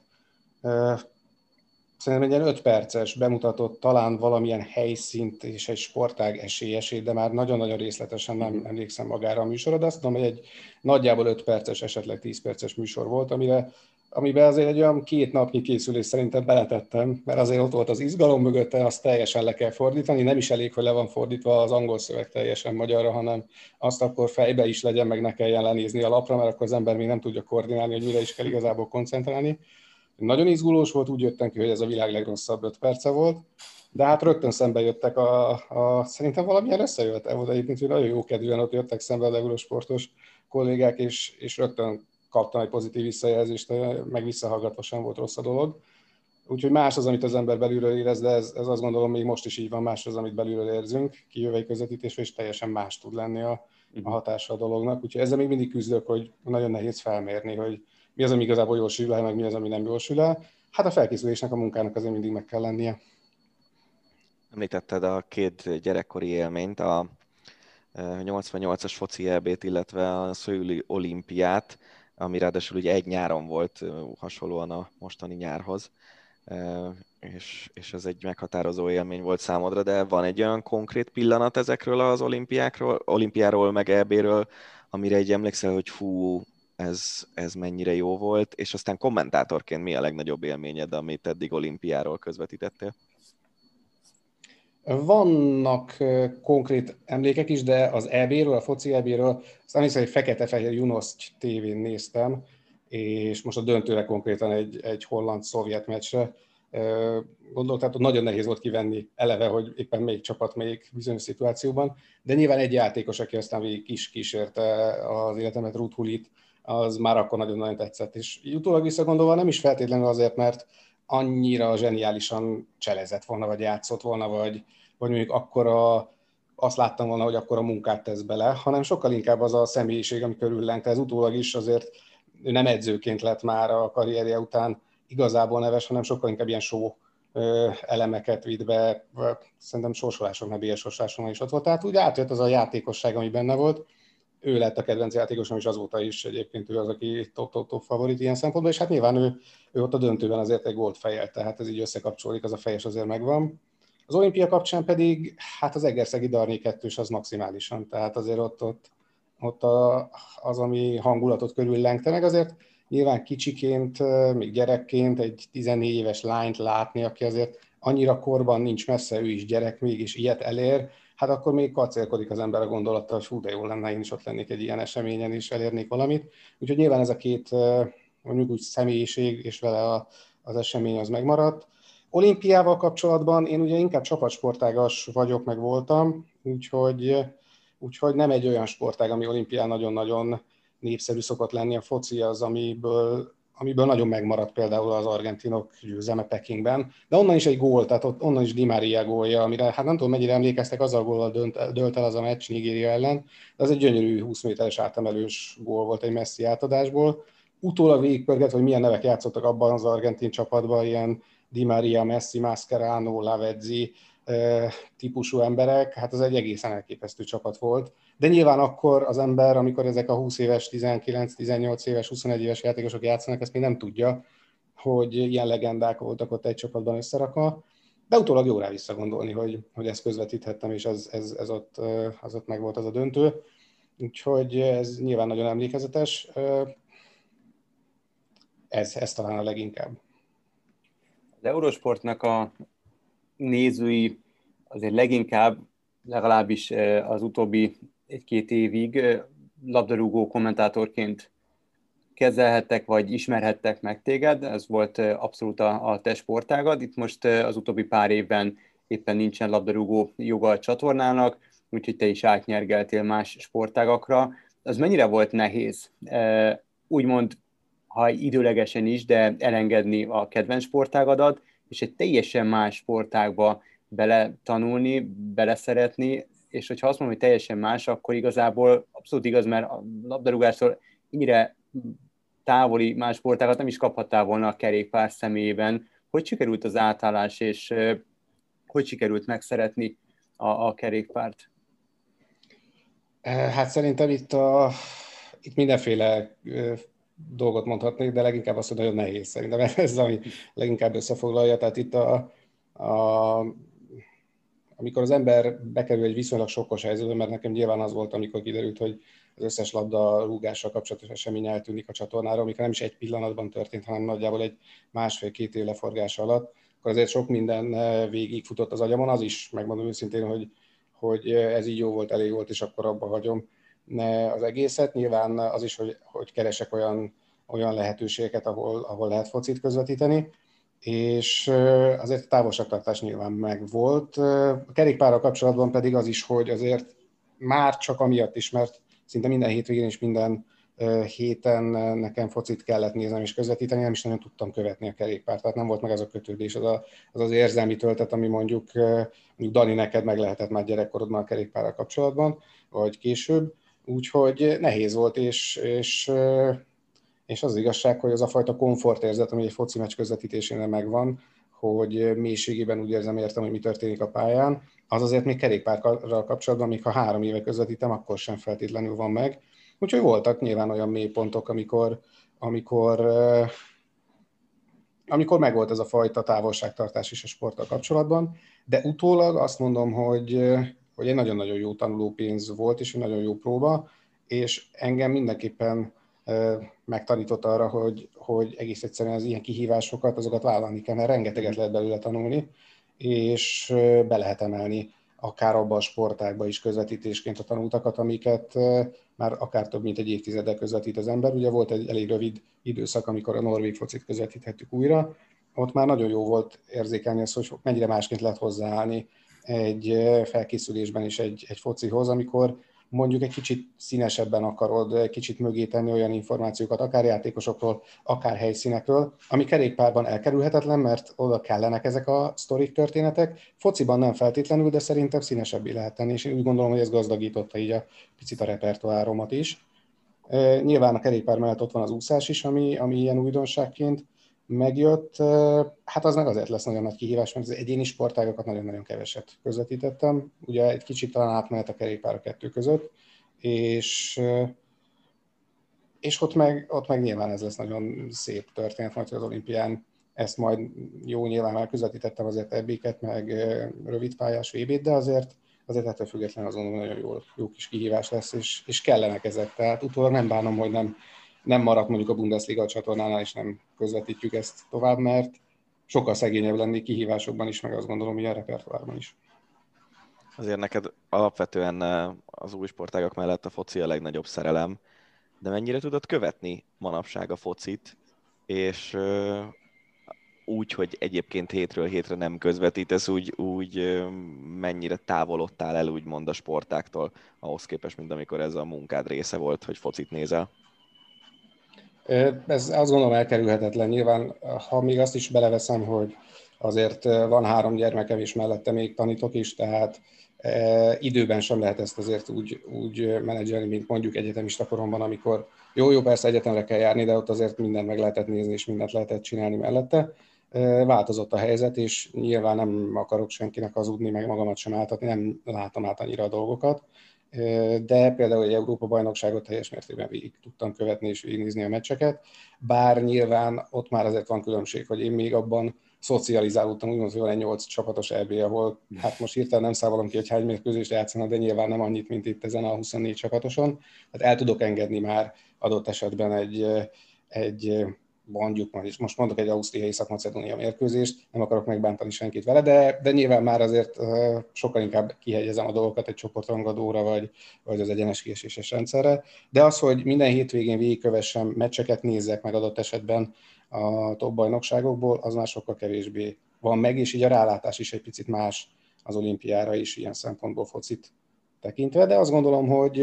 E: Szerintem egy ilyen 5 perces bemutatott talán valamilyen helyszínt és egy sportág esélyesét, de már nagyon-nagyon részletesen nem mhm. emlékszem magára a műsorra, de azt tudom, hogy egy nagyjából 5 perces, esetleg 10 perces műsor volt, amire amiben azért egy olyan két napnyi készülés szerintem beletettem, mert azért ott volt az izgalom mögötte, azt teljesen le kell fordítani, nem is elég, hogy le van fordítva az angol szöveg teljesen magyarra, hanem azt akkor fejbe is legyen, meg ne kelljen lenézni a lapra, mert akkor az ember még nem tudja koordinálni, hogy mire is kell igazából koncentrálni. Nagyon izgulós volt, úgy jöttem ki, hogy ez a világ legrosszabb öt perce volt, de hát rögtön szembe jöttek a, a szerintem valamilyen összejött, el volt egyébként, hogy nagyon jó kedvűen ott jöttek szembe a eurósportos kollégák, és, és rögtön kaptam egy pozitív visszajelzést, meg visszahallgatva sem volt rossz a dolog. Úgyhogy más az, amit az ember belülről érez, de ez, ez azt gondolom, még most is így van, más az, amit belülről érzünk, kijövei közvetítésre, és teljesen más tud lenni a, a hatása a dolognak. Úgyhogy ezzel még mindig küzdök, hogy nagyon nehéz felmérni, hogy mi az, ami igazából jól sül el, meg mi az, ami nem jól sül el. Hát a felkészülésnek, a munkának azért mindig meg kell lennie.
B: Említetted a két gyerekkori élményt, a 88-as foci elbét, illetve a Szőli olimpiát ami ráadásul ugye egy nyáron volt, hasonlóan a mostani nyárhoz, és, és ez egy meghatározó élmény volt számodra, de van egy olyan konkrét pillanat ezekről az olimpiákról, olimpiáról, meg EB-ről, amire egy emlékszel, hogy fú, ez, ez mennyire jó volt, és aztán kommentátorként mi a legnagyobb élményed, amit eddig olimpiáról közvetítettél?
E: Vannak konkrét emlékek is, de az EB-ről, a foci EB-ről, azt hiszem, hogy fekete-fehér Junoszt tévén néztem, és most a döntőre konkrétan egy, egy holland-szovjet meccsre. gondolok, tehát nagyon nehéz volt kivenni eleve, hogy éppen melyik csapat melyik bizonyos szituációban, de nyilván egy játékos, aki aztán végig kis kísérte az életemet, Ruth Hulit, az már akkor nagyon-nagyon tetszett. És utólag visszagondolva nem is feltétlenül azért, mert annyira zseniálisan cselezett volna, vagy játszott volna, vagy, vagy mondjuk akkora, azt láttam volna, hogy akkor a munkát tesz bele, hanem sokkal inkább az a személyiség, ami körüllengte. Ez utólag is azért ő nem edzőként lett már a karrierje után igazából neves, hanem sokkal inkább ilyen show elemeket vitt be, szerintem sorsoláson, mert BS sorsoláson is ott volt. Tehát úgy átjött az a játékosság, ami benne volt. Ő lett a kedvenc játékosom, és azóta is egyébként ő az, aki top-top-top favorit ilyen szempontból, és hát nyilván ő, ő ott a döntőben azért egy gólt fejelt, tehát ez így összekapcsolódik, az a fejes azért megvan. Az olimpia kapcsán pedig, hát az Egerszegi Darni kettős az maximálisan, tehát azért ott, ott, ott a, az, ami hangulatot körül lengte meg, azért nyilván kicsiként, még gyerekként egy 14 éves lányt látni, aki azért annyira korban nincs messze, ő is gyerek, mégis ilyet elér, hát akkor még kacérkodik az ember a gondolattal, hogy hú, de jó lenne, én is ott lennék egy ilyen eseményen, és elérnék valamit. Úgyhogy nyilván ez a két mondjuk úgy személyiség, és vele a, az esemény az megmaradt. Olimpiával kapcsolatban én ugye inkább csapatsportágas vagyok, meg voltam, úgyhogy, úgyhogy nem egy olyan sportág, ami olimpián nagyon-nagyon népszerű szokott lenni. A foci az, amiből, amiből nagyon megmaradt például az argentinok győzelme Pekingben, de onnan is egy gól, tehát ott, onnan is Di Maria gólja, amire hát nem tudom mennyire emlékeztek, az a gól dönt, dölt el az a meccs Nigéria ellen, de az egy gyönyörű 20 méteres átemelős gól volt egy messzi átadásból. Utólag végigpörget, hogy milyen nevek játszottak abban az argentin csapatban, ilyen Di Maria, Messi, Mascherano, Lavezzi típusú emberek, hát az egy egészen elképesztő csapat volt. De nyilván akkor az ember, amikor ezek a 20 éves, 19, 18 éves, 21 éves játékosok játszanak, ezt még nem tudja, hogy ilyen legendák voltak ott egy csapatban összerakva. De utólag jó rá visszagondolni, hogy, hogy ezt közvetíthettem, és ez, ez, ez ott, az ott meg volt az a döntő. Úgyhogy ez nyilván nagyon emlékezetes. Ez, ez talán a leginkább.
D: Az Eurosportnak a nézői azért leginkább, legalábbis az utóbbi egy-két évig labdarúgó kommentátorként kezelhettek, vagy ismerhettek meg téged, ez volt abszolút a, a te sportágad. Itt most az utóbbi pár évben éppen nincsen labdarúgó joga a csatornának, úgyhogy te is átnyergeltél más sportágakra. Az mennyire volt nehéz, úgymond, ha időlegesen is, de elengedni a kedvenc sportágadat, és egy teljesen más sportágba bele tanulni, beleszeretni, és hogyha azt mondom, hogy teljesen más, akkor igazából abszolút igaz, mert a labdarúgástól ennyire távoli más sportágat nem is kaphattál volna a kerékpár személyében. Hogy sikerült az átállás, és hogy sikerült megszeretni a, a kerékpárt?
E: Hát szerintem itt, a, itt mindenféle dolgot mondhatnék, de leginkább azt, hogy nagyon nehéz szerintem. Ez, ami leginkább összefoglalja. Tehát itt a, a amikor az ember bekerül egy viszonylag sokkos helyzetbe, mert nekem nyilván az volt, amikor kiderült, hogy az összes labda rúgással kapcsolatos esemény eltűnik a csatornára, amikor nem is egy pillanatban történt, hanem nagyjából egy másfél-két év leforgása alatt, akkor azért sok minden eh, végig futott az agyamon, az is, megmondom őszintén, hogy, hogy ez így jó volt, elég volt, és akkor abba hagyom az egészet. Nyilván az is, hogy, hogy keresek olyan, olyan lehetőségeket, ahol, ahol lehet focit közvetíteni és azért a távolságtartás nyilván megvolt. A kerékpárral kapcsolatban pedig az is, hogy azért már csak amiatt is, mert szinte minden hétvégén és minden héten nekem focit kellett néznem és közvetíteni, nem is nagyon tudtam követni a kerékpárt, tehát nem volt meg az a kötődés, az a, az, az érzelmi töltet, ami mondjuk, mondjuk Dani neked meg lehetett már gyerekkorodban a kerékpárral kapcsolatban, vagy később, úgyhogy nehéz volt, és, és és az, az igazság, hogy az a fajta komfortérzet, ami egy foci meccs közvetítésénél megvan, hogy mélységében úgy érzem, értem, hogy mi történik a pályán, az azért még kerékpárral kapcsolatban, még ha három éve közvetítem, akkor sem feltétlenül van meg. Úgyhogy voltak nyilván olyan mélypontok, amikor, amikor, amikor megvolt ez a fajta távolságtartás is a sporttal kapcsolatban, de utólag azt mondom, hogy, hogy egy nagyon-nagyon jó tanulópénz volt, és egy nagyon jó próba, és engem mindenképpen megtanított arra, hogy, hogy egész egyszerűen az ilyen kihívásokat, azokat vállalni kell, mert rengeteget lehet belőle tanulni, és be lehet emelni akár abba a sportákba is közvetítésként a tanultakat, amiket már akár több mint egy évtizedel közvetít az ember. Ugye volt egy elég rövid időszak, amikor a norvég focit közvetíthettük újra, ott már nagyon jó volt érzékelni azt, hogy mennyire másként lehet hozzáállni egy felkészülésben is egy, egy focihoz, amikor mondjuk egy kicsit színesebben akarod, kicsit mögé tenni olyan információkat, akár játékosokról, akár helyszínekről, ami kerékpárban elkerülhetetlen, mert oda kellenek ezek a sztorik történetek. Fociban nem feltétlenül, de szerintem színesebbé lehet tenni, és én úgy gondolom, hogy ez gazdagította így a picit a repertoáromat is. Nyilván a kerékpár mellett ott van az úszás is, ami, ami ilyen újdonságként megjött, hát az meg azért lesz nagyon nagy kihívás, mert az egyéni sportágokat nagyon-nagyon keveset közvetítettem. Ugye egy kicsit talán átmenet a kerékpár a kettő között, és, és ott, meg, ott meg nyilván ez lesz nagyon szép történet, majd az olimpián ezt majd jó nyilván már közvetítettem azért ebbéket, meg rövidpályás vb de azért azért ettől függetlenül azon nagyon jó, jó kis kihívás lesz, és, és kellenek ezek. Tehát utólag nem bánom, hogy nem, nem maradt mondjuk a Bundesliga csatornánál, és nem közvetítjük ezt tovább, mert sokkal szegényebb lenni kihívásokban is, meg azt gondolom, hogy a repertoárban is.
B: Azért neked alapvetően eh, az új sportágak mellett a foci a legnagyobb szerelem, de mennyire tudod követni manapság a focit, és eh, úgy, hogy egyébként hétről hétre nem közvetítesz, úgy, úgy eh, mennyire távolodtál el úgymond a sportáktól, ahhoz képest, mint amikor ez a munkád része volt, hogy focit nézel?
E: Ez azt gondolom elkerülhetetlen. Nyilván, ha még azt is beleveszem, hogy azért van három gyermekem, és mellette még tanítok is, tehát időben sem lehet ezt azért úgy, úgy menedzselni, mint mondjuk egyetemista koromban, amikor jó, jó, persze egyetemre kell járni, de ott azért mindent meg lehetett nézni, és mindent lehetett csinálni mellette. Változott a helyzet, és nyilván nem akarok senkinek hazudni, meg magamat sem áltatni, nem látom át annyira a dolgokat de például egy Európa-bajnokságot teljes mértékben végig tudtam követni és végignézni a meccseket, bár nyilván ott már azért van különbség, hogy én még abban szocializálódtam, úgymond, hogy van egy nyolc csapatos EB, ahol hát most hirtelen nem számolom ki, hogy hány mérkőzést játszanak, de nyilván nem annyit, mint itt ezen a 24 csapatoson. Hát el tudok engedni már adott esetben egy, egy mondjuk majd is, most mondok egy Ausztriai Szak-Macedónia mérkőzést, nem akarok megbántani senkit vele, de, de nyilván már azért sokkal inkább kihegyezem a dolgokat egy csoportrangadóra, vagy, vagy az egyenes kieséses rendszerre. De az, hogy minden hétvégén végigkövessem, meccseket nézzek meg adott esetben a top bajnokságokból, az már sokkal kevésbé van meg, és így a rálátás is egy picit más az olimpiára is ilyen szempontból focit tekintve, de azt gondolom, hogy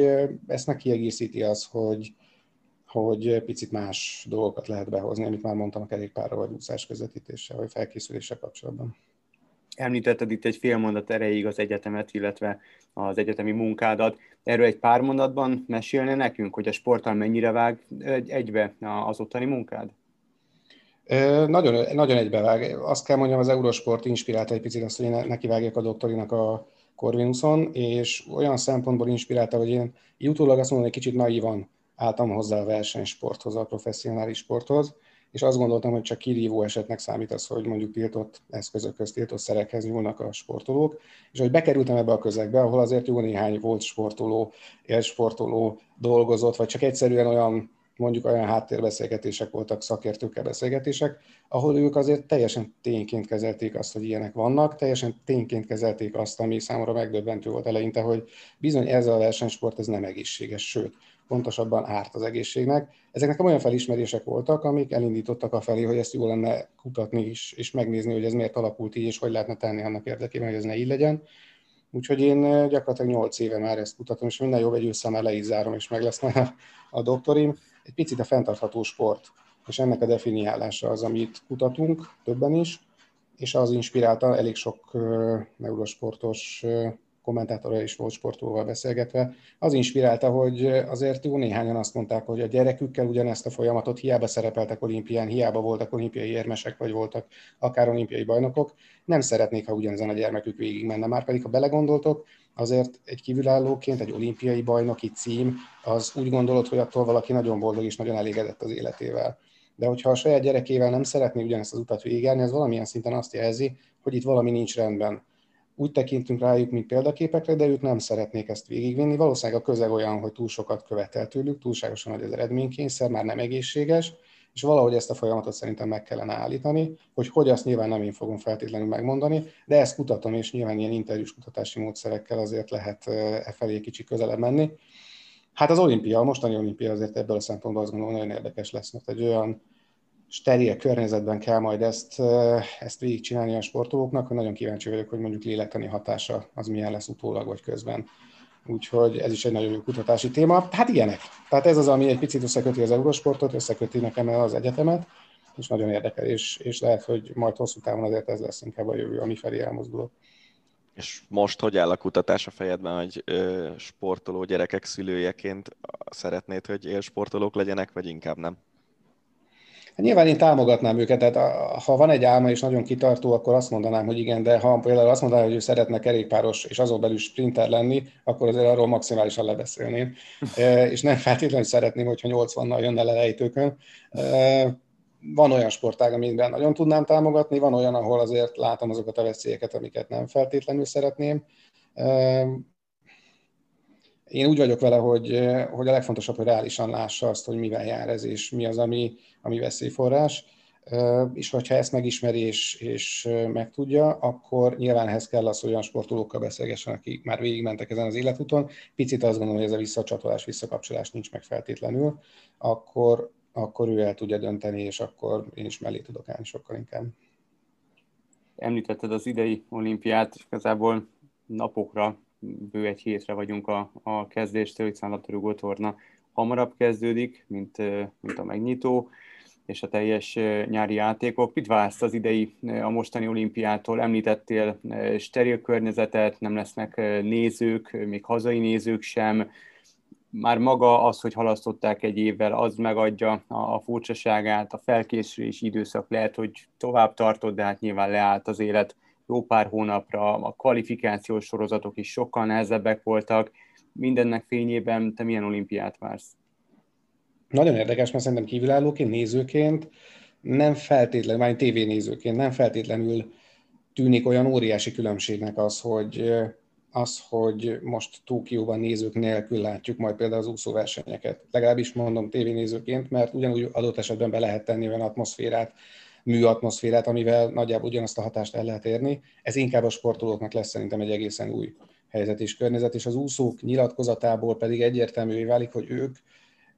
E: ezt meg kiegészíti az, hogy, hogy picit más dolgokat lehet behozni, amit már mondtam a kerékpárra, vagy úszás közvetítéssel, vagy felkészüléssel kapcsolatban.
D: Említetted itt egy fél mondat erejéig az egyetemet, illetve az egyetemi munkádat. Erről egy pár mondatban mesélne nekünk, hogy a sporttal mennyire vág egybe az ottani munkád?
E: Nagyon, nagyon egybevág. Azt kell mondjam, az Eurosport inspirálta egy picit azt, hogy én nekivágjak a doktorinak a Corvinuson, és olyan szempontból inspirálta, hogy én utólag azt mondom, hogy kicsit naívan álltam hozzá a versenysporthoz, a professzionális sporthoz, és azt gondoltam, hogy csak kirívó esetnek számít az, hogy mondjuk tiltott eszközökhöz, tiltott szerekhez nyúlnak a sportolók, és hogy bekerültem ebbe a közegbe, ahol azért jó néhány volt sportoló, élsportoló dolgozott, vagy csak egyszerűen olyan mondjuk olyan háttérbeszélgetések voltak, szakértőkkel beszélgetések, ahol ők azért teljesen tényként kezelték azt, hogy ilyenek vannak, teljesen tényként kezelték azt, ami számomra megdöbbentő volt eleinte, hogy bizony ez a versenysport ez nem egészséges, sőt, pontosabban árt az egészségnek. Ezek nekem olyan felismerések voltak, amik elindítottak a felé, hogy ezt jó lenne kutatni is, és megnézni, hogy ez miért alakult így, és hogy lehetne tenni annak érdekében, hogy ez ne így legyen. Úgyhogy én gyakorlatilag 8 éve már ezt kutatom, és minden jobb egy ősszel le is zárom, és meg lesz majd a, a doktorim. Egy picit a fenntartható sport, és ennek a definiálása az, amit kutatunk, többen is, és az inspirálta elég sok uh, neurosportos uh, kommentátora is volt sportolóval beszélgetve, az inspirálta, hogy azért jó néhányan azt mondták, hogy a gyerekükkel ugyanezt a folyamatot hiába szerepeltek olimpián, hiába voltak olimpiai érmesek, vagy voltak akár olimpiai bajnokok, nem szeretnék, ha ugyanezen a gyermekük végig menne. Már pedig, ha belegondoltok, azért egy kívülállóként egy olimpiai bajnoki cím, az úgy gondolod, hogy attól valaki nagyon boldog és nagyon elégedett az életével. De hogyha a saját gyerekével nem szeretné ugyanezt az utat végigjárni, az valamilyen szinten azt jelzi, hogy itt valami nincs rendben úgy tekintünk rájuk, mint példaképekre, de ők nem szeretnék ezt végigvinni. Valószínűleg a közeg olyan, hogy túl sokat követel tőlük, túlságosan nagy az eredménykényszer, már nem egészséges, és valahogy ezt a folyamatot szerintem meg kellene állítani, hogy hogy azt nyilván nem én fogom feltétlenül megmondani, de ezt kutatom, és nyilván ilyen interjús kutatási módszerekkel azért lehet e felé kicsi közelebb menni. Hát az olimpia, a mostani olimpia azért ebből a szempontból azt gondolom nagyon érdekes lesz, mert egy olyan steril környezetben kell majd ezt, ezt végigcsinálni a sportolóknak, hogy nagyon kíváncsi vagyok, hogy mondjuk lélektani hatása az milyen lesz utólag vagy közben. Úgyhogy ez is egy nagyon jó kutatási téma. Hát ilyenek. Tehát ez az, ami egy picit összeköti az Eurosportot, összeköti nekem az egyetemet, és nagyon érdekel, és, és lehet, hogy majd hosszú távon azért ez lesz inkább a jövő, ami felé elmozdulok.
B: És most hogy áll a kutatás a fejedben, hogy ö, sportoló gyerekek szülőjeként szeretnéd, hogy élsportolók legyenek, vagy inkább nem?
E: Hát nyilván én támogatnám őket, tehát ha van egy álma és nagyon kitartó, akkor azt mondanám, hogy igen, de ha például azt mondanám, hogy ő szeretne kerékpáros és azon belül sprinter lenni, akkor azért arról maximálisan lebeszélném. és nem feltétlenül szeretném, hogyha 80-nal jönne le lejtőkön. Van olyan sportág, amiben nagyon tudnám támogatni, van olyan, ahol azért látom azokat a veszélyeket, amiket nem feltétlenül szeretném én úgy vagyok vele, hogy, hogy a legfontosabb, hogy reálisan lássa azt, hogy mivel jár ez, és mi az, ami, ami veszélyforrás. És hogyha ezt megismeri és, és megtudja, akkor nyilván ehhez kell az, hogy olyan sportolókkal beszélgessen, akik már végigmentek ezen az életúton. Picit azt gondolom, hogy ez a visszacsatolás, visszakapcsolás nincs meg feltétlenül, akkor, akkor ő el tudja dönteni, és akkor én is mellé tudok állni sokkal inkább.
D: Említetted az idei olimpiát, és igazából napokra bő egy hétre vagyunk a, a kezdéstől, hiszen a labdarúgó torna hamarabb kezdődik, mint, mint a megnyitó, és a teljes nyári játékok. Mit vársz az idei, a mostani olimpiától? Említettél steril környezetet, nem lesznek nézők, még hazai nézők sem. Már maga az, hogy halasztották egy évvel, az megadja a furcsaságát, a felkészülés időszak lehet, hogy tovább tartott, de hát nyilván leállt az élet jó pár hónapra, a kvalifikációs sorozatok is sokkal nehezebbek voltak. Mindennek fényében te milyen olimpiát vársz?
E: Nagyon érdekes, mert szerintem kívülállóként, nézőként nem feltétlenül, már tévénézőként nem feltétlenül tűnik olyan óriási különbségnek az, hogy az, hogy most Tókióban nézők nélkül látjuk majd például az úszóversenyeket. Legalábbis mondom tévénézőként, mert ugyanúgy adott esetben be lehet tenni olyan atmoszférát, műatmoszférát, amivel nagyjából ugyanazt a hatást el lehet érni. Ez inkább a sportolóknak lesz szerintem egy egészen új helyzet és környezet, és az úszók nyilatkozatából pedig egyértelművé válik, hogy ők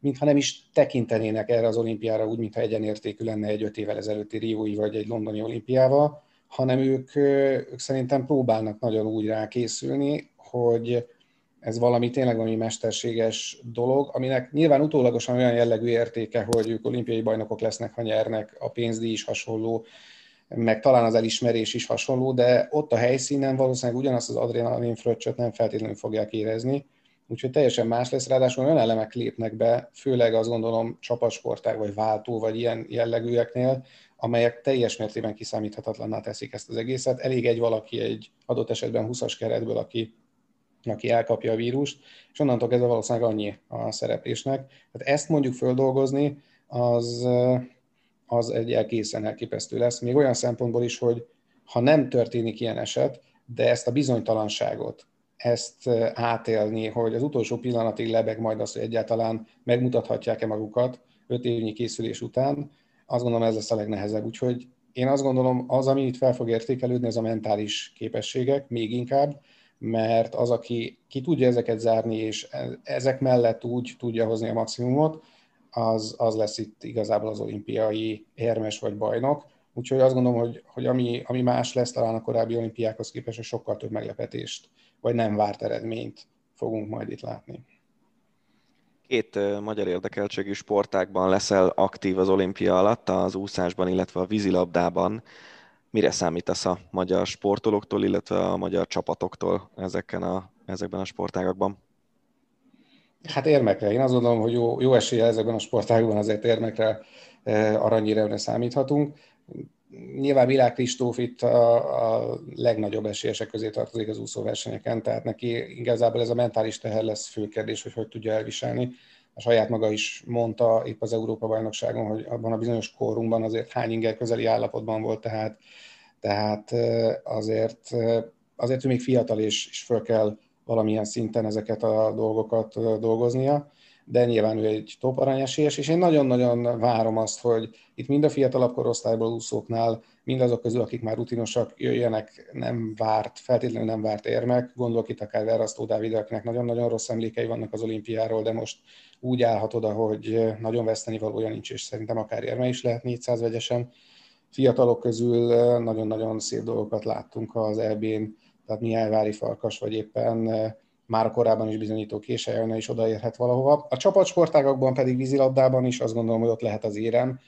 E: mintha nem is tekintenének erre az olimpiára úgy, mintha egyenértékű lenne egy öt évvel ezelőtti Riói vagy egy londoni olimpiával, hanem ők, ők szerintem próbálnak nagyon úgy rákészülni, hogy ez valami tényleg valami mesterséges dolog, aminek nyilván utólagosan olyan jellegű értéke, hogy ők olimpiai bajnokok lesznek, ha nyernek, a pénzdíj is hasonló, meg talán az elismerés is hasonló, de ott a helyszínen valószínűleg ugyanazt az adrenalin fröccsöt nem feltétlenül fogják érezni, úgyhogy teljesen más lesz, ráadásul olyan elemek lépnek be, főleg azt gondolom csapatsportág, vagy váltó, vagy ilyen jellegűeknél, amelyek teljes mértében kiszámíthatatlanná teszik ezt az egészet. Elég egy valaki egy adott esetben 20-as keretből, aki aki elkapja a vírust, és onnantól kezdve valószínűleg annyi a szereplésnek. Tehát ezt mondjuk földolgozni, az, az egy egészen elképesztő lesz. Még olyan szempontból is, hogy ha nem történik ilyen eset, de ezt a bizonytalanságot, ezt átélni, hogy az utolsó pillanatig lebeg majd az, hogy egyáltalán megmutathatják-e magukat öt évnyi készülés után, azt gondolom ez lesz a legnehezebb. Úgyhogy én azt gondolom, az, ami itt fel fog értékelődni, ez a mentális képességek, még inkább, mert az, aki ki tudja ezeket zárni, és ezek mellett úgy tudja hozni a maximumot, az, az lesz itt igazából az olimpiai érmes vagy bajnok. Úgyhogy azt gondolom, hogy, hogy ami, ami más lesz talán a korábbi olimpiákhoz képest, hogy sokkal több meglepetést, vagy nem várt eredményt fogunk majd itt látni.
B: Két magyar érdekeltségű sportákban leszel aktív az olimpia alatt, az úszásban, illetve a vízilabdában. Mire számítasz a magyar sportolóktól, illetve a magyar csapatoktól ezeken a, ezekben a sportágakban?
E: Hát érmekre. Én azt gondolom, hogy jó, jó esélye ezekben a sportágokban azért érmekre, e, aranyéremre számíthatunk. Nyilván Világ Kristóf itt a, a legnagyobb esélyesek közé tartozik az úszóversenyeken, tehát neki igazából ez a mentális teher lesz fő kérdés, hogy hogy tudja elviselni. A saját maga is mondta épp az Európa-bajnokságon, hogy abban a bizonyos korunkban azért hány inger közeli állapotban volt, tehát tehát azért, azért ő még fiatal, és, és föl kell valamilyen szinten ezeket a dolgokat dolgoznia. De nyilván ő egy top aranyesélyes, és én nagyon-nagyon várom azt, hogy itt mind a fiatalabb korosztályból úszóknál, mind azok közül, akik már rutinosak, jöjjenek nem várt, feltétlenül nem várt érmek. Gondolok itt akár Verasztó Dávid, akinek nagyon-nagyon rossz emlékei vannak az olimpiáról, de most úgy állhat oda, hogy nagyon veszteni valója nincs, és szerintem akár érme is lehet 400 vegyesen. Fiatalok közül nagyon-nagyon szép dolgokat láttunk az EB-n, tehát Mihály Vári Farkas, vagy éppen már korábban is bizonyító késeljelne is odaérhet valahova. A csapatsportágakban pedig vízilabdában is azt gondolom, hogy ott lehet az érem.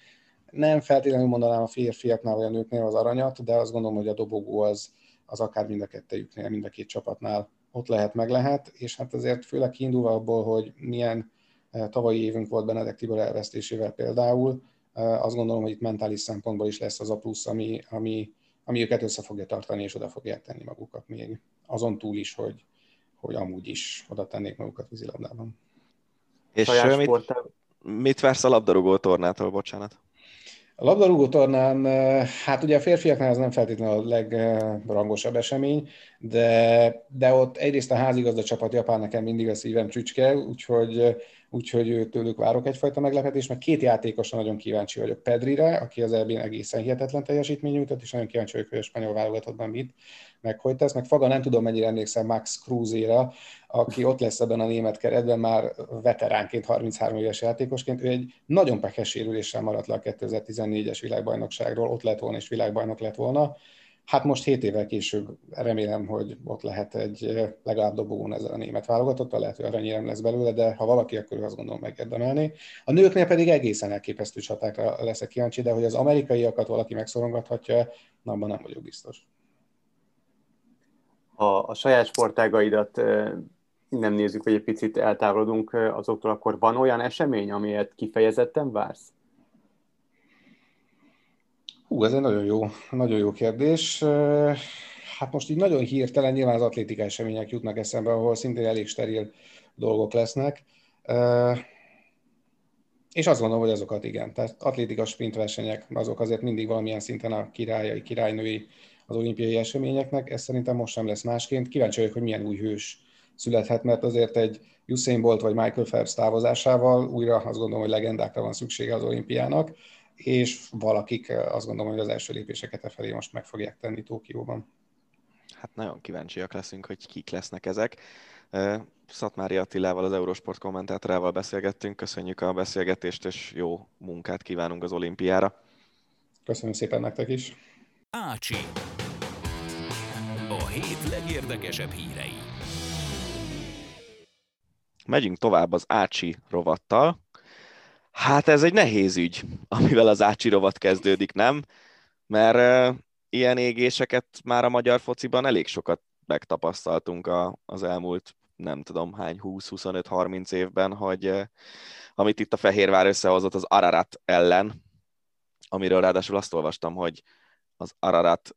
E: Nem feltétlenül mondanám a férfiaknál vagy a nőknél az aranyat, de azt gondolom, hogy a dobogó az, az akár mind a kettejüknél, mind a két csapatnál ott lehet, meg lehet, és hát azért főleg kiindulva abból, hogy milyen eh, tavalyi évünk volt Benedek Tibor elvesztésével például, eh, azt gondolom, hogy itt mentális szempontból is lesz az a plusz, ami, ami, ami őket össze fogja tartani, és oda fogják tenni magukat még. Azon túl is, hogy, hogy amúgy is oda tennék magukat vízilabdában.
B: És mit, mit vársz a labdarúgó tornától, bocsánat?
E: A labdarúgó tornán, hát ugye a férfiaknál ez nem feltétlenül a legrangosabb esemény, de, de ott egyrészt a házigazda csapat Japán nekem mindig a szívem csücske, úgyhogy úgyhogy tőlük várok egyfajta meglepetést, mert két játékosra nagyon kíváncsi vagyok. Pedrire, aki az elbén egészen hihetetlen teljesítmény nyújtott, és nagyon kíváncsi vagyok, hogy a spanyol válogatottban mit, meg hogy tesz. Meg Faga nem tudom, mennyire emlékszem Max Cruzére, aki ott lesz ebben a német keretben már veteránként, 33 éves játékosként. Ő egy nagyon pekes sérüléssel maradt le a 2014-es világbajnokságról, ott lett volna és világbajnok lett volna Hát most 7 évvel később remélem, hogy ott lehet egy legalább dobogón ezzel a német válogatott, lehet, hogy aranyérem lesz belőle, de ha valaki, akkor azt gondolom megérdemelni. A nőknél pedig egészen elképesztő csatákra leszek kíváncsi, de hogy az amerikaiakat valaki megszorongathatja, na, abban nem vagyok biztos.
D: Ha a saját sportágaidat nem nézzük, hogy egy picit eltávolodunk azoktól, akkor van olyan esemény, amilyet kifejezetten vársz?
E: Hú, ez egy nagyon jó, nagyon jó kérdés. Hát most így nagyon hirtelen nyilván az atlétikai események jutnak eszembe, ahol szintén elég steril dolgok lesznek. És azt gondolom, hogy azokat igen. Tehát atlétika sprint versenyek, azok azért mindig valamilyen szinten a királyai, királynői az olimpiai eseményeknek. Ez szerintem most sem lesz másként. Kíváncsi vagyok, hogy milyen új hős születhet, mert azért egy Usain Bolt vagy Michael Phelps távozásával újra azt gondolom, hogy legendákra van szüksége az olimpiának és valakik azt gondolom, hogy az első lépéseket e felé most meg fogják tenni Tókióban.
B: Hát nagyon kíváncsiak leszünk, hogy kik lesznek ezek. Szatmári Attilával, az Eurosport kommentátorával beszélgettünk. Köszönjük a beszélgetést, és jó munkát kívánunk az olimpiára.
E: Köszönöm szépen nektek is.
A: Ácsi. A hét legérdekesebb hírei.
B: Megyünk tovább az Ácsi rovattal. Hát ez egy nehéz ügy, amivel az ácsirovat kezdődik, nem? Mert uh, ilyen égéseket már a magyar fociban elég sokat megtapasztaltunk a, az elmúlt nem tudom hány 20-25-30 évben, hogy uh, amit itt a Fehérvár összehozott az Ararat ellen, amiről ráadásul azt olvastam, hogy az Ararat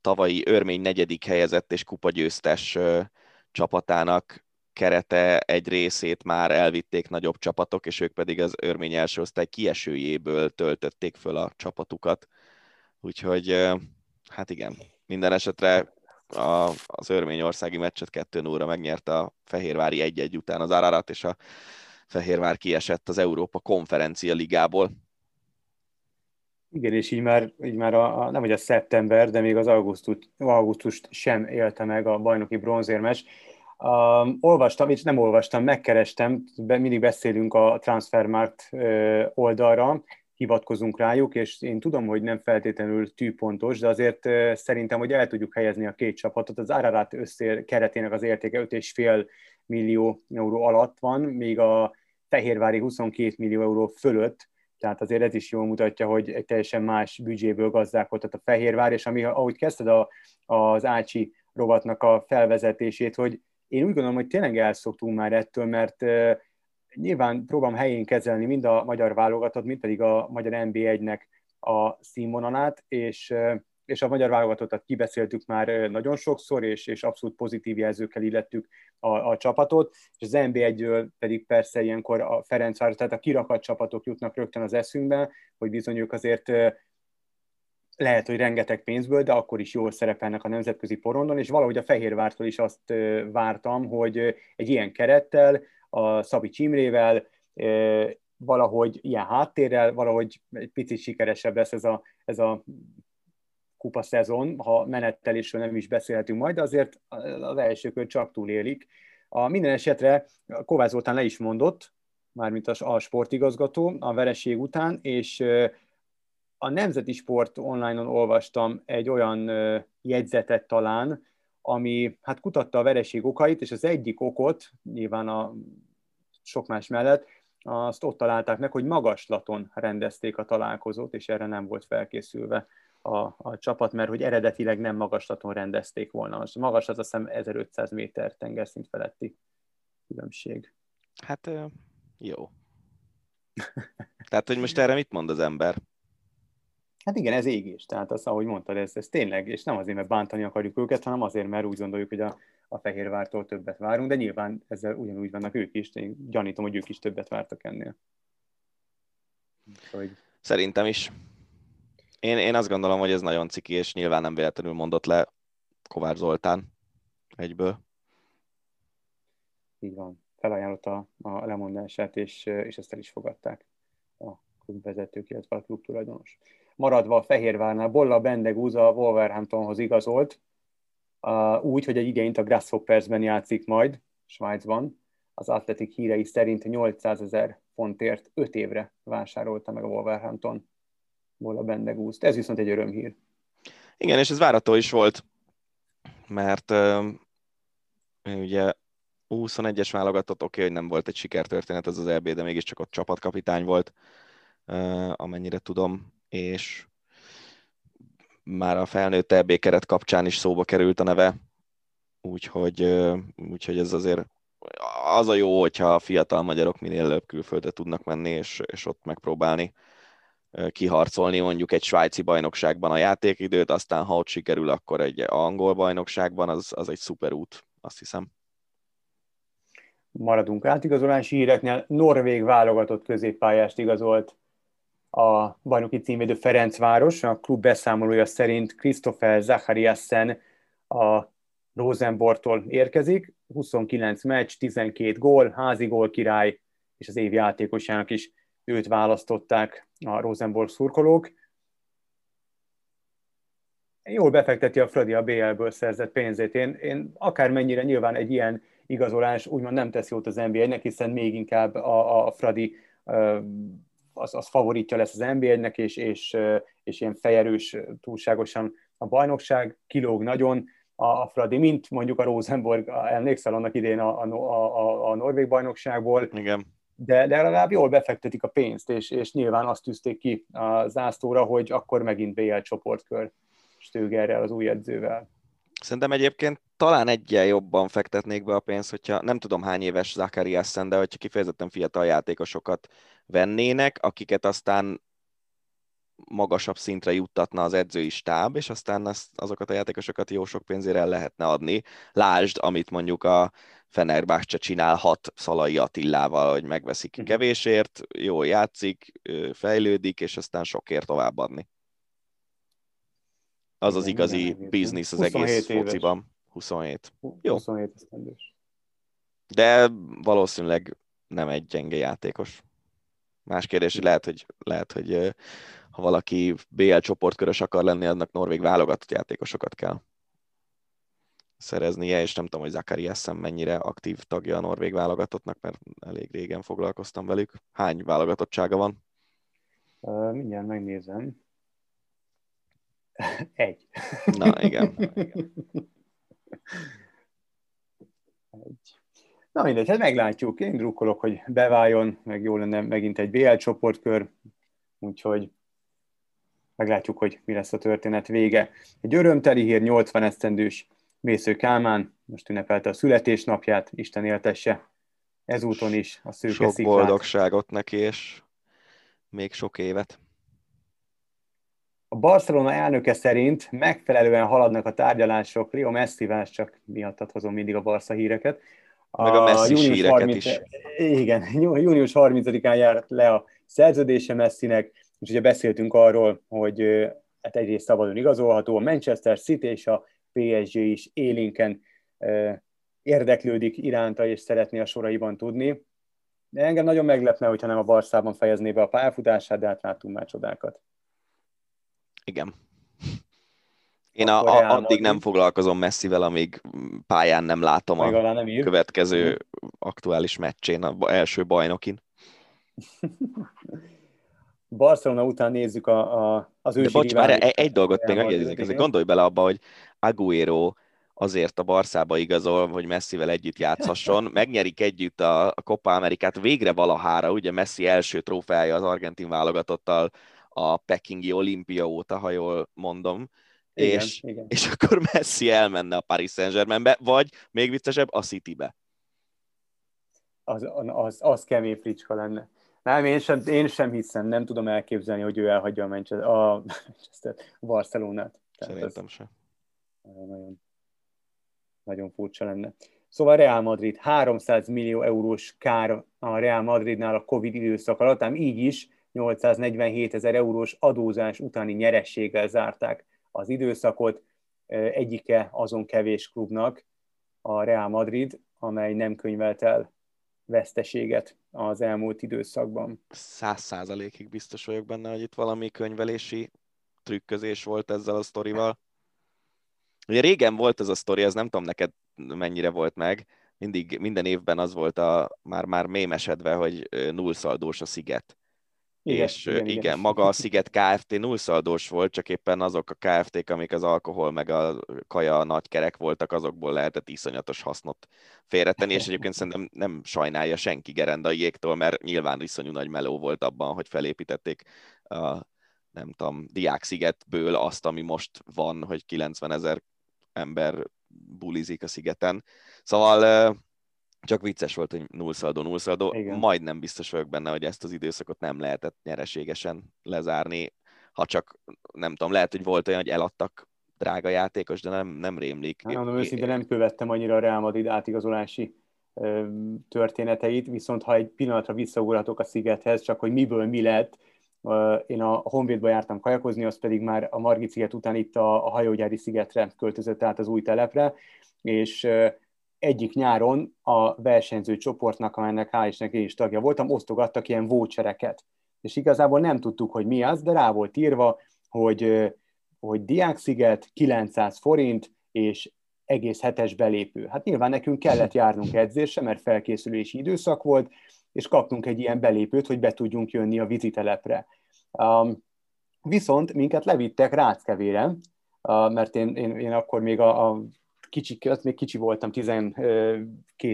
B: tavalyi örmény negyedik helyezett és kupagyőztes uh, csapatának kerete egy részét már elvitték nagyobb csapatok, és ők pedig az örmény első osztály kiesőjéből töltötték föl a csapatukat. Úgyhogy hát igen, minden esetre a, az örményországi meccset 2 0 megnyerte a Fehérvári 1-1 után az Ararat, és a Fehérvár kiesett az Európa konferencia ligából.
D: Igen, és így már, így már a, a, nem hogy a szeptember, de még az augusztus, augusztust sem élte meg a bajnoki bronzérmes. Um, olvastam, és nem olvastam, megkerestem, be, mindig beszélünk a Transfermarkt oldalra, hivatkozunk rájuk, és én tudom, hogy nem feltétlenül tűpontos, de azért szerintem, hogy el tudjuk helyezni a két csapatot. Az Ararat összér keretének az értéke 5,5 millió euró alatt van, míg a Fehérvári 22 millió euró fölött, tehát azért ez is jól mutatja, hogy egy teljesen más büdzséből gazdálkodhat a Fehérvár, és ami, ahogy kezdted a, az Ácsi rovatnak a felvezetését, hogy én úgy gondolom, hogy tényleg elszoktunk már ettől, mert nyilván próbálom helyén kezelni mind a magyar válogatott, mind pedig a magyar NB1-nek a színvonalát, és, és a magyar válogatottat kibeszéltük már nagyon sokszor, és, és abszolút pozitív jelzőkkel illettük a, a csapatot, és az NB1-ről pedig persze ilyenkor a Ferencváros, tehát a kirakat csapatok jutnak rögtön az eszünkbe, hogy bizony ők azért lehet, hogy rengeteg pénzből, de akkor is jól szerepelnek a nemzetközi porondon, és valahogy a Fehérvártól is azt vártam, hogy egy ilyen kerettel a Szabi Csimrével, valahogy ilyen háttérrel, valahogy egy picit sikeresebb lesz ez a, ez a kupa szezon, ha menettelésről nem is beszélhetünk majd, de azért az első kör csak túlélik. A minden esetre Kovács Zoltán le is mondott, mármint a, a sportigazgató a vereség után, és a Nemzeti Sport online-on olvastam egy olyan jegyzetet talán, ami hát kutatta a vereség okait, és az egyik okot, nyilván a sok más mellett, azt ott találták meg, hogy magaslaton rendezték a találkozót, és erre nem volt felkészülve a, a csapat, mert hogy eredetileg nem magaslaton rendezték volna. A magaslat azt hiszem 1500 méter tengerszint feletti különbség.
B: Hát jó. Tehát, hogy most erre mit mond az ember?
D: Hát igen, ez égés. Tehát az, ahogy mondtad, ez, ez tényleg, és nem azért, mert bántani akarjuk őket, hanem azért, mert úgy gondoljuk, hogy a, a Fehérvártól többet várunk, de nyilván ezzel ugyanúgy vannak ők is, én gyanítom, hogy ők is többet vártak ennél.
B: Hogy... Szerintem is. Én, én azt gondolom, hogy ez nagyon ciki, és nyilván nem véletlenül mondott le Kovács Zoltán egyből.
D: Így van. Felajánlotta a lemondását, és, és ezt el is fogadták a klubvezetők, illetve a klub tulajdonos. Maradva a Fehérvárnál, Bolla Bendegúz a Wolverhamptonhoz igazolt, úgy, hogy egy idényt a Grasshoppersben játszik majd, Svájcban. Az atletik hírei szerint 800 ezer fontért 5 évre vásárolta meg a Wolverhampton a Bendegúzt. Ez viszont egy örömhír.
B: Igen, és ez várható is volt, mert ugye 21-es válogatott, oké, okay, hogy nem volt egy sikertörténet ez az EB, de mégiscsak ott csapatkapitány volt, amennyire tudom, és már a felnőtt EB keret kapcsán is szóba került a neve, úgyhogy, úgyhogy ez azért az a jó, hogyha a fiatal magyarok minél előbb külföldre tudnak menni, és, és ott megpróbálni kiharcolni mondjuk egy svájci bajnokságban a játékidőt, aztán ha ott sikerül, akkor egy angol bajnokságban, az, az egy szuper út, azt hiszem.
D: Maradunk átigazolási híreknél. Norvég válogatott középpályást igazolt a bajnoki címvédő Ferencváros. A klub beszámolója szerint Christopher Zachariasen a Rosenborgtól érkezik. 29 meccs, 12 gól, házi gól király, és az év játékosának is őt választották a Rosenborg szurkolók. Jól befekteti a Fradi a BL-ből szerzett pénzét. Én, én akármennyire nyilván egy ilyen igazolás úgymond nem tesz jót az NBA-nek, hiszen még inkább a, a Fradi az, az favoritja lesz az NBA-nek, és, és, és ilyen fejerős túlságosan a bajnokság, kilóg nagyon a, a Fradi, mint mondjuk a Rosenborg, emlékszel annak idén a, a, a, a Norvég bajnokságból.
B: Igen.
D: De, de legalább jól befektetik a pénzt, és, és nyilván azt tűzték ki a zászlóra, hogy akkor megint BL csoportkör Stögerrel, az új edzővel.
B: Szerintem egyébként talán egyen jobban fektetnék be a pénzt, hogyha nem tudom hány éves Zachariasen, de hogyha kifejezetten fiatal játékosokat vennének, akiket aztán magasabb szintre juttatna az edzői stáb, és aztán azt, azokat a játékosokat jó sok pénzére el lehetne adni. Lásd, amit mondjuk a Fenerbahce csinálhat Szalai Attillával, hogy megveszik mhm. kevésért, jól játszik, fejlődik, és aztán sokért továbbadni. Az az igazi biznisz az egész fociban. 27.
D: Jó. 27 esztendős.
B: De valószínűleg nem egy gyenge játékos. Más kérdés, hogy lehet, hogy, lehet, hogy ha valaki BL csoportkörös akar lenni, annak norvég válogatott játékosokat kell szereznie, és nem tudom, hogy Zakariasen mennyire aktív tagja a norvég válogatottnak, mert elég régen foglalkoztam velük. Hány válogatottsága van?
D: Uh, mindjárt megnézem. Egy.
B: Na, igen. Na, igen.
D: Egy. Na mindegy, hát meglátjuk. Én drukkolok, hogy beváljon, meg jó lenne megint egy BL csoportkör, úgyhogy meglátjuk, hogy mi lesz a történet vége. Egy örömteli hír, 80 esztendős Mésző Kálmán, most ünnepelte a születésnapját, Isten éltesse ezúton is a szőke
B: Sok sziklát. boldogságot neki, és még sok évet.
D: A Barcelona elnöke szerint megfelelően haladnak a tárgyalások Rio Messivel, csak miattat hozom mindig a Barca híreket.
B: Meg a, a Messi híreket 30, is.
D: Igen, június 30-án járt le a szerződése Messinek, és ugye beszéltünk arról, hogy hát egyrészt szabadon igazolható, a Manchester City és a PSG is élénken érdeklődik iránta, és szeretné a soraiban tudni. De engem nagyon meglepne, hogyha nem a Barszában fejezné be a pályafutását, de hát látunk már csodákat.
B: Igen. Én a, a, addig nem foglalkozom messzivel, amíg pályán nem látom a nem ír. következő aktuális meccsén, a első bajnokin.
D: Barcelona után nézzük a, a, az ősi
B: De bocs, már egy, egy dolgot még megjegyzik, gondolj bele abba, hogy Aguero azért a Barszába igazol, hogy Messivel együtt játszhasson. Megnyerik együtt a, a Copa Amerikát végre valahára, ugye Messi első trófeája az argentin válogatottal a Pekingi olimpia óta, ha jól mondom. Igen, és, igen. és akkor Messi elmenne a Paris Saint-Germainbe, vagy még viccesebb, a Citybe.
D: Az, az, az kemény fricska lenne. Nem, én sem, én sem hiszem, nem tudom elképzelni, hogy ő elhagyja a Manchester, a, Manchester Barcelonát.
B: Szerintem sem.
D: Nagyon, nagyon furcsa lenne. Szóval Real Madrid 300 millió eurós kár a Real Madridnál a Covid időszak alatt, ám így is 847 ezer eurós adózás utáni nyerességgel zárták az időszakot. Egyike azon kevés klubnak, a Real Madrid, amely nem könyvelt el veszteséget az elmúlt időszakban.
B: Száz százalékig biztos vagyok benne, hogy itt valami könyvelési trükközés volt ezzel a sztorival. Ugye régen volt ez a sztori, ez nem tudom neked mennyire volt meg, mindig, minden évben az volt a már, már mémesedve, hogy nullszaldós a sziget. Igen, és igen, igen, igen, maga a Sziget Kft. nullszaldós volt, csak éppen azok a Kft-k, amik az alkohol meg a kaja nagy kerek voltak, azokból lehetett iszonyatos hasznot félretenni, és egyébként szerintem nem sajnálja senki Gerendaiéktól, mert nyilván iszonyú nagy meló volt abban, hogy felépítették a nem tudom, Diák-szigetből azt, ami most van, hogy 90 ezer ember bulizik a szigeten. Szóval csak vicces volt, hogy nullszaldó, nullszaldó. Majdnem biztos vagyok benne, hogy ezt az időszakot nem lehetett nyereségesen lezárni, ha csak, nem tudom, lehet, hogy volt olyan, hogy eladtak drága játékos, de nem, nem rémlik.
D: Nem, mondom őszintén nem követtem annyira a Real Madrid átigazolási történeteit, viszont ha egy pillanatra visszaugorhatok a szigethez, csak hogy miből mi lett, én a Honvédba jártam kajakozni, az pedig már a Margit sziget után itt a, a hajógyári szigetre költözött át az új telepre, és egyik nyáron a versenyző csoportnak, amelynek hál' Istennek én is tagja voltam, osztogattak ilyen vouchereket. És igazából nem tudtuk, hogy mi az, de rá volt írva, hogy, hogy Diáksziget 900 forint, és egész hetes belépő. Hát nyilván nekünk kellett járnunk edzésre, mert felkészülési időszak volt, és kaptunk egy ilyen belépőt, hogy be tudjunk jönni a vizitelepre. Um, viszont minket levittek Ráckevére, uh, mert én, én, én akkor még a, a kicsi, még kicsi voltam, 12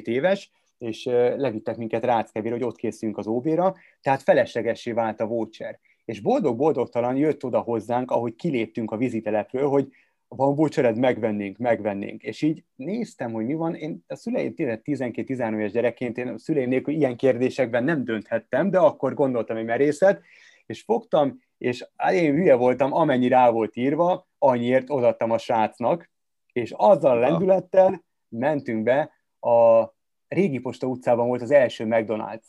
D: éves, és levittek minket Ráckevére, hogy ott készülünk az óvéra, tehát feleslegessé vált a voucher. És boldog-boldogtalan jött oda hozzánk, ahogy kiléptünk a vizitelepről, hogy van vouchered, megvennénk, megvennénk. És így néztem, hogy mi van. Én a szüleim 12-13 éves gyerekként, én a szüleim nélkül ilyen kérdésekben nem dönthettem, de akkor gondoltam egy merészet, és fogtam, és én hülye voltam, amennyi rá volt írva, annyiért odaadtam a srácnak, és azzal a lendülettel mentünk be, a Régi Posta utcában volt az első McDonald's,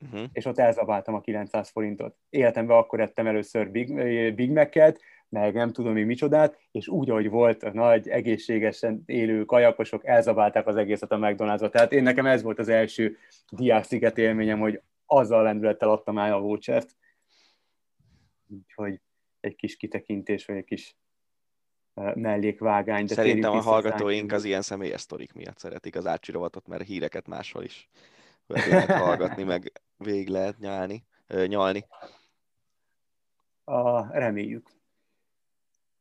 D: uh-huh. és ott elzabáltam a 900 forintot. Életemben akkor ettem először Big, Big Mac-et, meg nem tudom mi micsodát, és úgy, ahogy volt a nagy, egészségesen élő kajakosok, elzabálták az egészet a McDonald's-ba. Tehát én nekem ez volt az első diáksziget élményem, hogy azzal lendülettel adtam el a vouchert. Úgyhogy egy kis kitekintés, vagy egy kis mellékvágány.
B: De Szerintem a hallgatóink az ilyen személyes sztorik miatt szeretik az Ácsi rovatot, mert híreket máshol is lehet hallgatni, meg végig lehet nyálni, nyalni.
D: A, reméljük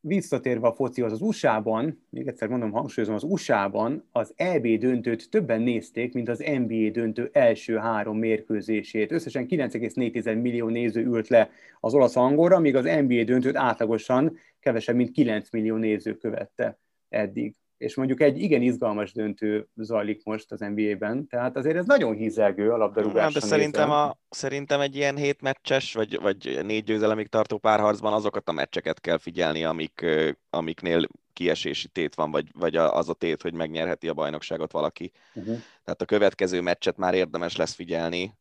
D: visszatérve a focihoz az USA-ban, még egyszer mondom, hangsúlyozom, az USA-ban az EB döntőt többen nézték, mint az NBA döntő első három mérkőzését. Összesen 9,4 millió néző ült le az olasz angolra, míg az NBA döntőt átlagosan kevesebb, mint 9 millió néző követte eddig és mondjuk egy igen izgalmas döntő zajlik most az NBA-ben, tehát azért ez nagyon hízelgő a labdarúgás.
B: de szerintem, a, szerintem egy ilyen hét meccses, vagy, vagy négy győzelemig tartó párharcban azokat a meccseket kell figyelni, amik, amiknél kiesési tét van, vagy, vagy az a tét, hogy megnyerheti a bajnokságot valaki. Uh-huh. Tehát a következő meccset már érdemes lesz figyelni,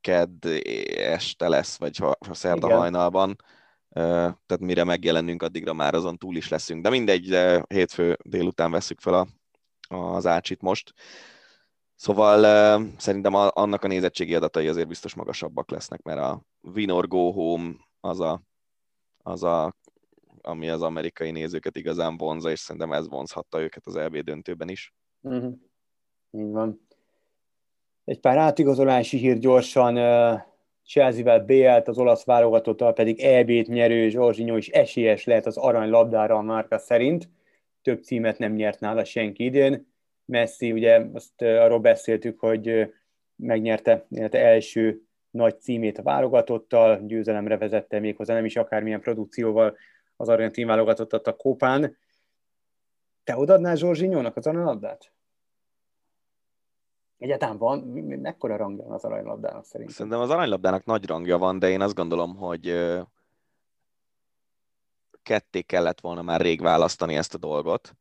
B: kedd este lesz, vagy ha, ha szerda Igen. hajnalban tehát mire megjelenünk, addigra már azon túl is leszünk. De mindegy, de hétfő délután veszük fel a az Ácsit most. Szóval szerintem annak a nézettségi adatai azért biztos magasabbak lesznek, mert a Winor Go Home az a, az a ami az amerikai nézőket igazán vonza, és szerintem ez vonzhatta őket az EB döntőben is.
D: Uh-huh. Így van. Egy pár átigazolási hír gyorsan. Chelsea-vel BL-t, az olasz válogatottal pedig EB-t nyerő Zsorzsinyó is esélyes lehet az aranylabdára a márka szerint. Több címet nem nyert nála senki idén. Messi, ugye azt arról beszéltük, hogy megnyerte illetve első nagy címét a válogatottal, győzelemre vezette méghozzá nem is akármilyen produkcióval az argentin válogatottat a Kópán. Te odaadnál Zsorzsinyónak az aranylabdát? Egyáltalán van, mekkora rangja van az aranylabdának szerintem?
B: Szerintem az aranylabdának nagy rangja van, de én azt gondolom, hogy ketté kellett volna már rég választani ezt a dolgot.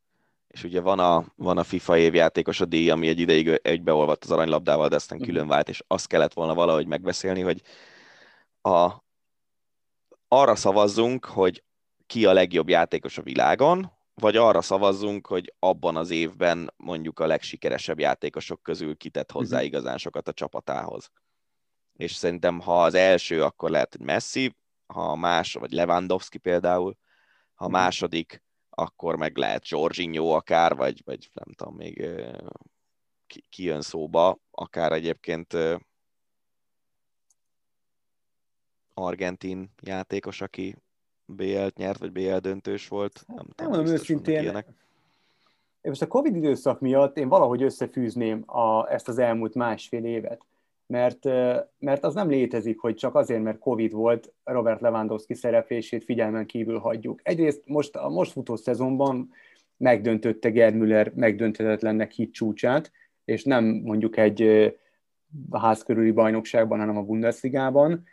B: És ugye van a, van a FIFA évjátékos a díj, ami egy ideig egybeolvadt az aranylabdával, de aztán mhm. külön vált, és azt kellett volna valahogy megbeszélni, hogy a, arra szavazzunk, hogy ki a legjobb játékos a világon, vagy arra szavazzunk, hogy abban az évben mondjuk a legsikeresebb játékosok közül kitett hozzá uh-huh. igazán sokat a csapatához. És szerintem, ha az első, akkor lehet, hogy Messi, ha a más, vagy Lewandowski például, ha a mhm. második, akkor meg lehet Jorginho akár, vagy, vagy nem tudom, még ki, ki jön szóba, akár egyébként argentin játékos, aki BL-t nyert, vagy BL döntős volt.
D: Nem, nem tudom, őszintén, én most a Covid időszak miatt én valahogy összefűzném a, ezt az elmúlt másfél évet. Mert, mert az nem létezik, hogy csak azért, mert Covid volt, Robert Lewandowski szereplését figyelmen kívül hagyjuk. Egyrészt most a most futó szezonban megdöntötte Germüller megdönthetetlennek hit csúcsát, és nem mondjuk egy ház körüli bajnokságban, hanem a Bundesligában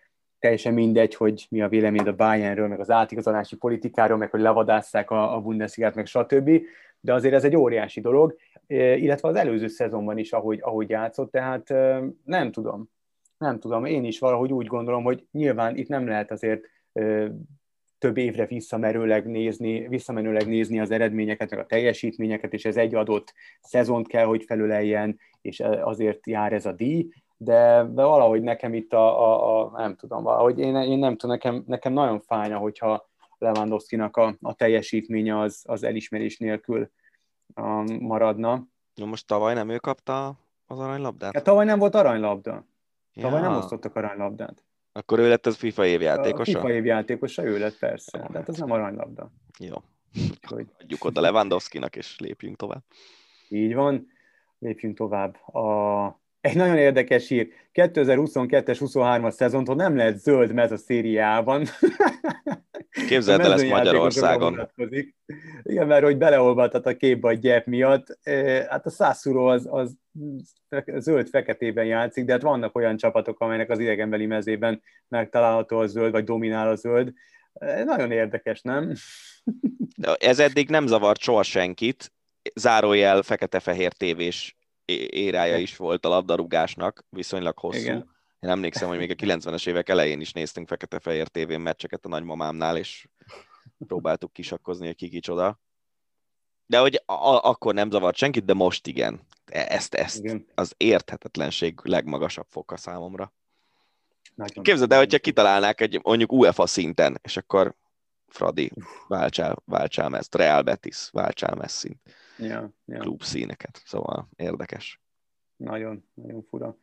D: teljesen mindegy, hogy mi a vélemény a Bayernről, meg az átigazolási politikáról, meg hogy levadásszák a, a Bundesligát, meg stb. De azért ez egy óriási dolog, e, illetve az előző szezonban is, ahogy, ahogy játszott, tehát e, nem tudom. Nem tudom, én is valahogy úgy gondolom, hogy nyilván itt nem lehet azért e, több évre visszamenőleg nézni, visszamenőleg nézni az eredményeket, meg a teljesítményeket, és ez egy adott szezont kell, hogy felüleljen, és azért jár ez a díj, de, de valahogy nekem itt a, a, a nem tudom, valahogy én, én nem tudom, nekem, nekem nagyon fájna, hogyha Lewandowski-nak a, a teljesítménye az, az elismerés nélkül um, maradna.
B: No, most tavaly nem ő kapta az aranylabdát?
D: Hát tavaly nem volt aranylabda. Ja. Tavaly nem osztottak aranylabdát.
B: Akkor ő lett az FIFA évjátékosa?
D: A FIFA évjátékosa, ő lett persze, de hát ez nem arany-labda.
B: Jó. Hogy... Adjuk oda Lewandowski-nak, és lépjünk tovább.
D: Így van, lépjünk tovább. A egy nagyon érdekes hír. 2022-es, 23-as szezontól nem lehet zöld mez a szériában.
B: Képzeld el ezt Magyarországon.
D: Igen, mert hogy beleolvadhat a képbe a gyep miatt. Hát a szászúró az, az zöld-feketében játszik, de hát vannak olyan csapatok, amelynek az idegenbeli mezében megtalálható a zöld, vagy dominál a zöld. Nagyon érdekes, nem?
B: Ez eddig nem zavart soha senkit, zárójel fekete-fehér tévés érája is volt a labdarúgásnak, viszonylag hosszú. Igen. Én emlékszem, hogy még a 90-es évek elején is néztünk fekete-fehér tévén meccseket a nagymamámnál, és próbáltuk kisakkozni, hogy ki kicsoda. De hogy a- akkor nem zavart senkit, de most igen. E, ezt, ezt igen. az érthetetlenség legmagasabb foka számomra. Nagyon Képzeld el, hogyha kitalálnák egy mondjuk UEFA szinten, és akkor Fradi, váltsál, váltsál messz, Real Betis, váltsál messz
D: ja, ja.
B: klub színeket. Szóval érdekes.
D: Nagyon, nagyon fura.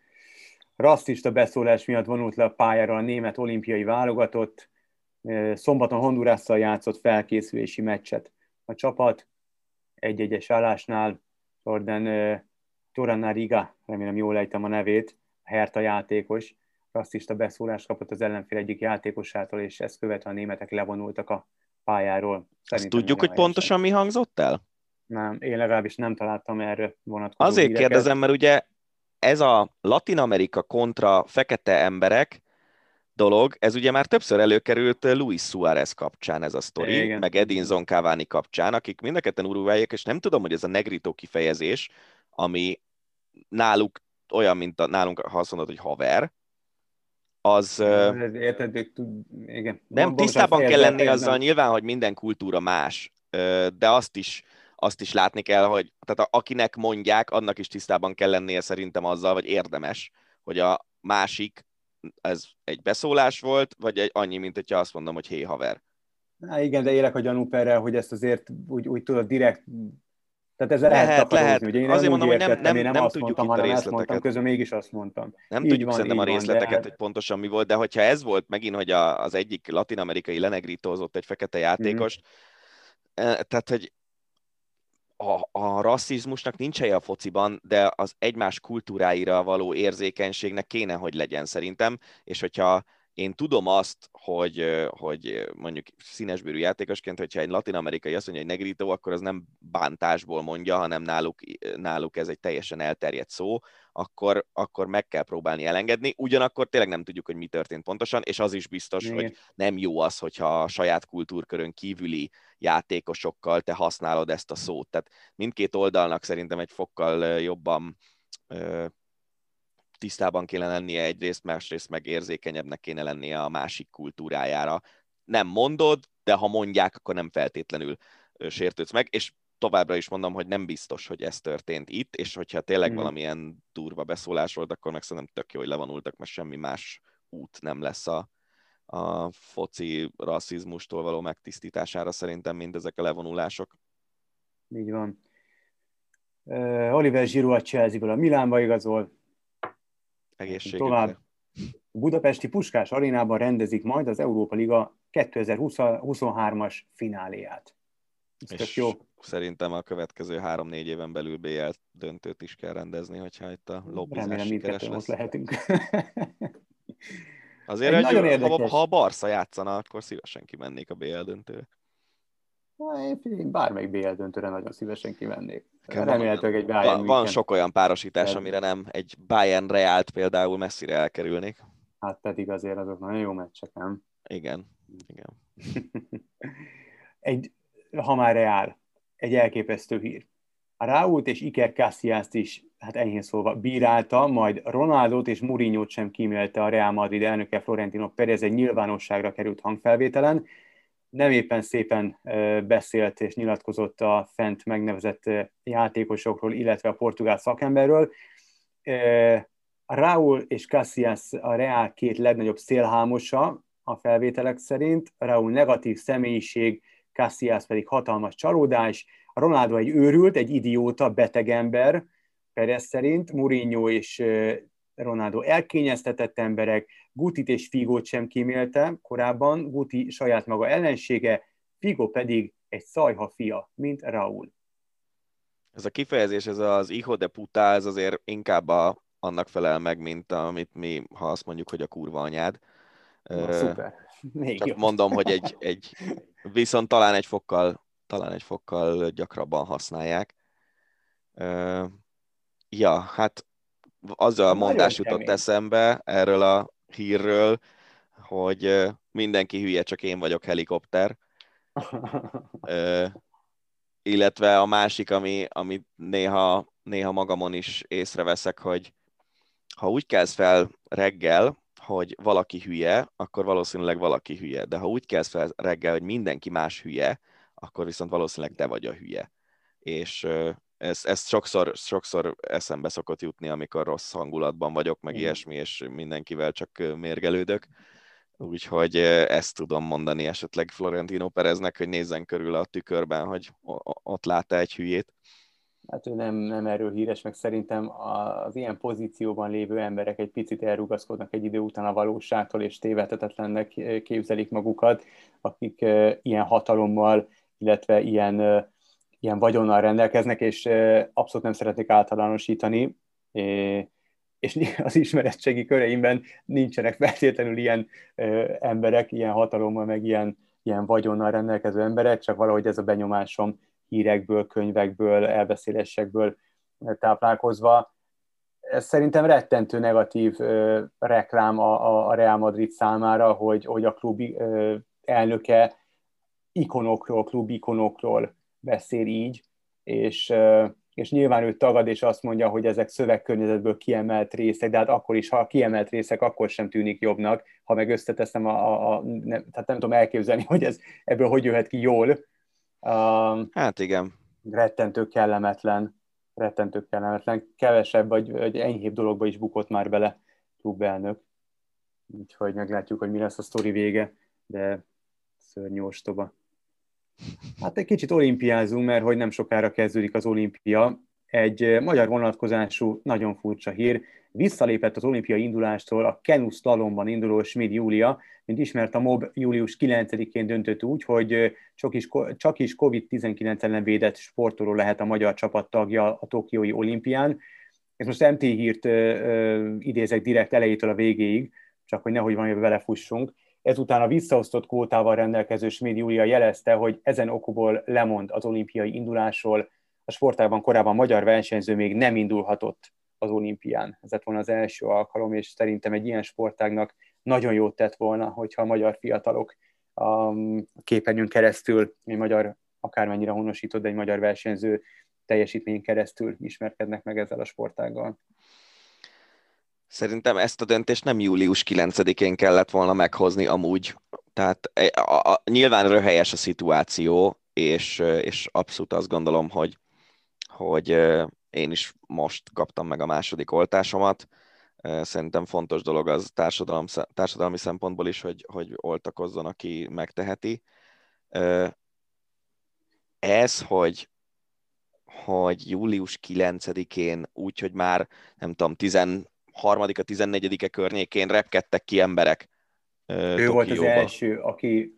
D: Rasszista beszólás miatt vonult le a pályára a német olimpiai válogatott. Szombaton Hondurasszal játszott felkészülési meccset. A csapat egy-egyes állásnál Jordan Torana Riga, remélem jól ejtem a nevét, a Herta játékos, rasszista beszólást kapott az ellenfél egyik játékosától, és ezt követve a németek levonultak a pályáról.
B: Szerintem tudjuk, hogy pontosan mi hangzott el?
D: Nem, én legalábbis nem találtam erre vonatkozó
B: Azért híreket. kérdezem, mert ugye ez a Latin Amerika kontra fekete emberek dolog, ez ugye már többször előkerült Luis Suárez kapcsán ez a sztori, Igen. meg Edinson Cavani kapcsán, akik mind a ketten urugvájék, és nem tudom, hogy ez a negrito kifejezés, ami náluk olyan, mint a, nálunk, ha azt mondod, hogy haver, az...
D: Érted, igen.
B: Nem, tisztában kell lenni azzal nyilván, hogy minden kultúra más, de azt is azt is látni kell, hogy tehát akinek mondják, annak is tisztában kell lennie szerintem azzal, vagy érdemes, hogy a másik, ez egy beszólás volt, vagy egy annyi, mint hogyha azt mondom, hogy hé haver.
D: Na igen, de élek a gyanúperrel, hogy ezt azért úgy, úgy tudod direkt tehát ez
B: Lehet,
D: lehet,
B: lehet.
D: Ugye én
B: Azért
D: nem
B: mondom, hogy nem- nem-
D: én
B: nem
D: azt
B: tudjuk
D: mondtam,
B: itt a
D: mondtam,
B: részleteket.
D: közben mégis azt mondtam.
B: Nem
D: Így
B: tudjuk
D: van,
B: szerintem a
D: van,
B: részleteket,
D: de hát-
B: hogy pontosan mi volt, de hogyha ez volt megint, hogy a, az egyik latinamerikai lenegrítózott egy fekete játékost, eh, tehát, hogy a, a rasszizmusnak nincs helye a fociban, de az egymás kultúráira való érzékenységnek kéne, hogy legyen szerintem, és hogyha én tudom azt, hogy, hogy mondjuk színesbőrű játékosként, hogyha egy latin-amerikai azt mondja, hogy negrító, akkor az nem bántásból mondja, hanem náluk, náluk ez egy teljesen elterjedt szó, akkor, akkor meg kell próbálni elengedni. Ugyanakkor tényleg nem tudjuk, hogy mi történt pontosan, és az is biztos,
D: Igen.
B: hogy nem jó az, hogyha a saját kultúrkörön kívüli játékosokkal te használod ezt a szót. Tehát mindkét oldalnak szerintem egy fokkal jobban tisztában kéne lennie egyrészt, másrészt meg érzékenyebbnek kéne lennie a másik kultúrájára. Nem mondod, de ha mondják, akkor nem feltétlenül sértődsz meg, és továbbra is mondom, hogy nem biztos, hogy ez történt itt, és hogyha tényleg
D: Mhm.
B: valamilyen durva beszólás volt, akkor meg szerintem tök jó, hogy levonultak, mert semmi más út nem lesz a, a foci rasszizmustól való megtisztítására szerintem, mint ezek a levonulások.
D: Így van. Oliver Giroud a Chelsea-ből a Milánba igazol,
B: Egészségükre.
D: Tovább. A budapesti Puskás arénában rendezik majd az Európa Liga 2023-as fináléját. Ez
B: És
D: jó.
B: szerintem a következő három-négy éven belül BL döntőt is kell rendezni, hogyha itt a lobbizás
D: Remélem
B: sikeres lesz.
D: lehetünk.
B: Azért,
D: Egy
B: hogy
D: nagyon
B: ha,
D: érdekes.
B: ha a Barca játszana, akkor szívesen kimennék a BL döntőre.
D: Na, Én bármelyik BL döntőre nagyon szívesen kivennék.
B: Nekem
D: Remélhetőleg egy Bayern
B: Van, van sok olyan párosítás, amire nem egy Bayern Reált például messzire elkerülnék.
D: Hát pedig azért azok nagyon jó meccsek, nem?
B: Igen, igen.
D: egy, ha már reál, egy elképesztő hír. A Raúlt és Iker Casillas is, hát enyhén szólva, bírálta, majd Ronaldot és Mourinho-t sem kímélte a Real Madrid elnöke Florentino Perez egy nyilvánosságra került hangfelvételen. Nem éppen szépen beszélt és nyilatkozott a fent megnevezett játékosokról, illetve a portugál szakemberről. Raúl és Casillas a Real két legnagyobb szélhámosa a felvételek szerint. Raúl negatív személyiség, Casillas pedig hatalmas csalódás, Ronaldo egy őrült, egy idióta, beteg ember, Perez szerint, Mourinho és Ronaldo elkényeztetett emberek, Gutit és Figót sem kímélte korábban, Guti saját maga ellensége, Figo pedig egy szajha fia, mint Raúl.
B: Ez a kifejezés, ez az hijo de puta, ez azért inkább a, annak felel meg, mint amit mi, ha azt mondjuk, hogy a kurva anyád.
D: Na, szuper. Még
B: Csak
D: jobb.
B: mondom, hogy egy, egy, viszont talán egy fokkal, talán egy fokkal gyakrabban használják. Ja, hát az a mondás jutott
D: kemény.
B: eszembe erről a hírről, hogy mindenki hülye, csak én vagyok helikopter. Ö, illetve a másik, ami, ami néha, néha magamon is észreveszek, hogy ha úgy kelsz fel reggel, hogy valaki hülye, akkor valószínűleg valaki hülye. De ha úgy kelsz fel reggel, hogy mindenki más hülye, akkor viszont valószínűleg te vagy a hülye. És ez, ez sokszor, sokszor eszembe szokott jutni, amikor rossz hangulatban vagyok, meg
D: Igen.
B: ilyesmi, és mindenkivel csak mérgelődök. Úgyhogy ezt tudom mondani esetleg Florentino Pereznek, hogy nézzen körül a tükörben, hogy ott lát egy hülyét.
D: Hát ő nem, nem erről híres, meg szerintem az ilyen pozícióban lévő emberek egy picit elrugaszkodnak egy idő után a valóságtól, és tévedhetetlennek képzelik magukat, akik ilyen hatalommal, illetve ilyen, ilyen vagyonnal rendelkeznek, és abszolút nem szeretnék általánosítani, és az ismeretségi köreimben nincsenek feltétlenül ilyen emberek, ilyen hatalommal, meg ilyen, ilyen vagyonnal rendelkező emberek, csak valahogy ez a benyomásom hírekből, könyvekből, elbeszélésekből táplálkozva. Ez szerintem rettentő negatív reklám a, a, a Real Madrid számára, hogy, hogy a klub ö, elnöke ikonokról, klub ikonokról beszél így, és, és nyilván ő tagad, és azt mondja, hogy ezek szövegkörnyezetből kiemelt részek, de hát akkor is, ha kiemelt részek, akkor sem tűnik jobbnak, ha meg összeteszem a, a, a nem, tehát nem tudom elképzelni, hogy ez ebből hogy jöhet ki jól, Um,
B: Hát igen.
D: rettentő kellemetlen, rettentő kellemetlen, kevesebb vagy, vagy enyhébb dologba is bukott már bele klubelnök. Úgyhogy meglátjuk, hogy mi lesz a sztori vége, de szörnyű ostoba. Hát egy kicsit olimpiázunk, mert hogy nem sokára kezdődik az olimpia. Egy magyar vonatkozású, nagyon furcsa hír. Visszalépett az olimpiai indulástól a Kenu slalomban induló Schmid Júlia, mint ismert a MOB július 9-én döntött úgy, hogy csak is, csak is COVID-19 ellen védett sportoló lehet a magyar csapat tagja a Tokiói olimpián. Ez most MT hírt ö, idézek direkt elejétől a végéig, csak hogy nehogy valami belefussunk. Ezután a visszaosztott kvótával rendelkező Schmid Júlia jelezte, hogy ezen okból lemond az olimpiai indulásról. A sportában korábban magyar versenyző még nem indulhatott az olimpián. Ez lett volna az első alkalom, és szerintem egy ilyen sportágnak nagyon jót tett volna, hogyha a magyar fiatalok a képernyőn keresztül, egy magyar, akármennyire honosított, de egy magyar versenyző teljesítmény keresztül ismerkednek meg ezzel a sportággal.
B: Szerintem ezt a döntést nem július 9-én kellett volna meghozni amúgy. Tehát e, a, a, nyilván röhelyes a szituáció, és, és abszolút azt gondolom, hogy, hogy én is most kaptam meg a második oltásomat. Szerintem fontos dolog az társadalom, társadalmi szempontból is, hogy, hogy oltakozzon, aki megteheti. Ez, hogy, hogy július 9-én úgy, hogy már nem tudom, 13 a 14 környékén repkedtek ki emberek.
D: Ő Tokióba. volt az első, aki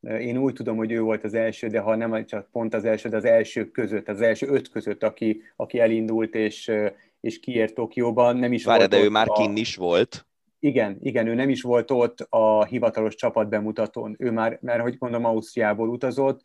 D: én úgy tudom, hogy ő volt az első, de ha nem csak pont az első, de az első között, az első öt között, aki, aki elindult és, és kiért Tokióban, nem is
B: Várj,
D: volt
B: de ő már a... kinn is volt.
D: Igen, igen, ő nem is volt ott a hivatalos csapat bemutatón. Ő már, mert hogy mondom, Ausztriából utazott,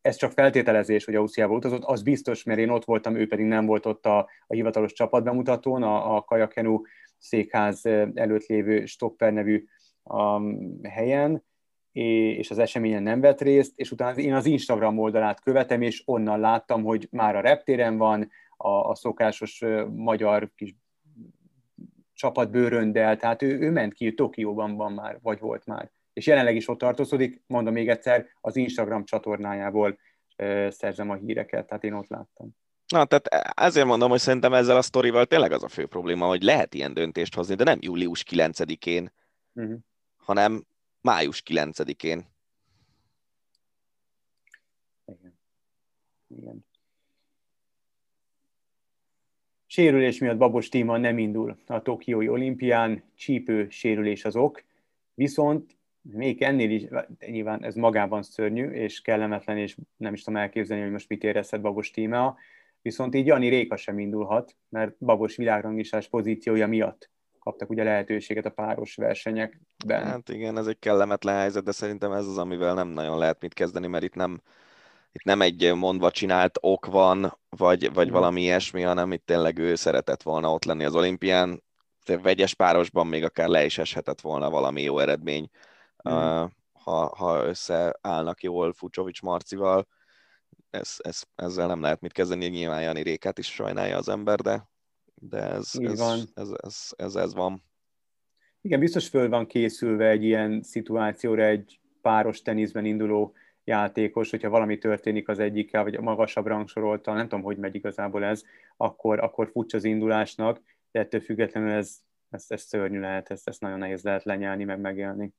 D: ez csak feltételezés, hogy Ausztriából utazott, az biztos, mert én ott voltam, ő pedig nem volt ott a, a hivatalos csapat bemutatón, a, a Kajakenu székház előtt lévő Stopper nevű a helyen, és az eseményen nem vett részt, és utána én az Instagram oldalát követem, és onnan láttam, hogy már a reptéren van, a, a szokásos magyar kis csapatbőröndel, tehát ő, ő ment ki, Tokióban van már, vagy volt már. És jelenleg is ott tartózkodik, mondom még egyszer, az Instagram csatornájából szerzem a híreket, tehát én ott láttam.
B: Na, tehát ezért mondom, hogy szerintem ezzel a sztorival tényleg az a fő probléma, hogy lehet ilyen döntést hozni, de nem július 9-én, uh-huh. hanem május 9-én.
D: Igen. Igen. Sérülés miatt Babos Tíma nem indul a Tokiói olimpián, csípő sérülés az ok, viszont még ennél is, nyilván ez magában szörnyű és kellemetlen, és nem is tudom elképzelni, hogy most mit érezhet Babos Tíma, viszont így Jani Réka sem indulhat, mert Babos világranglistás pozíciója miatt kaptak ugye lehetőséget a páros versenyekben.
B: Hát igen, ez egy kellemetlen helyzet, de szerintem ez az, amivel nem nagyon lehet mit kezdeni, mert itt nem, itt nem egy mondva csinált ok van, vagy, vagy mm. valami ilyesmi, hanem itt tényleg ő szeretett volna ott lenni az olimpián, vegyes párosban még akár le is eshetett volna valami jó eredmény, mm. ha, ha összeállnak jól Fucsovics Marcival. Ez, ez, ezzel nem lehet mit kezdeni, nyilván Jani Rékát is sajnálja az ember, de de ez, ez, van. Ez, ez, ez, ez van.
D: Igen, biztos föl van készülve egy ilyen szituációra egy páros teniszben induló játékos, hogyha valami történik az egyikkel, vagy a magasabb rangsoroltal, nem tudom, hogy megy igazából ez, akkor, akkor futsz az indulásnak, de ettől függetlenül ez, ez, ez szörnyű lehet, ezt, ezt nagyon nehéz lehet lenyelni, meg megélni.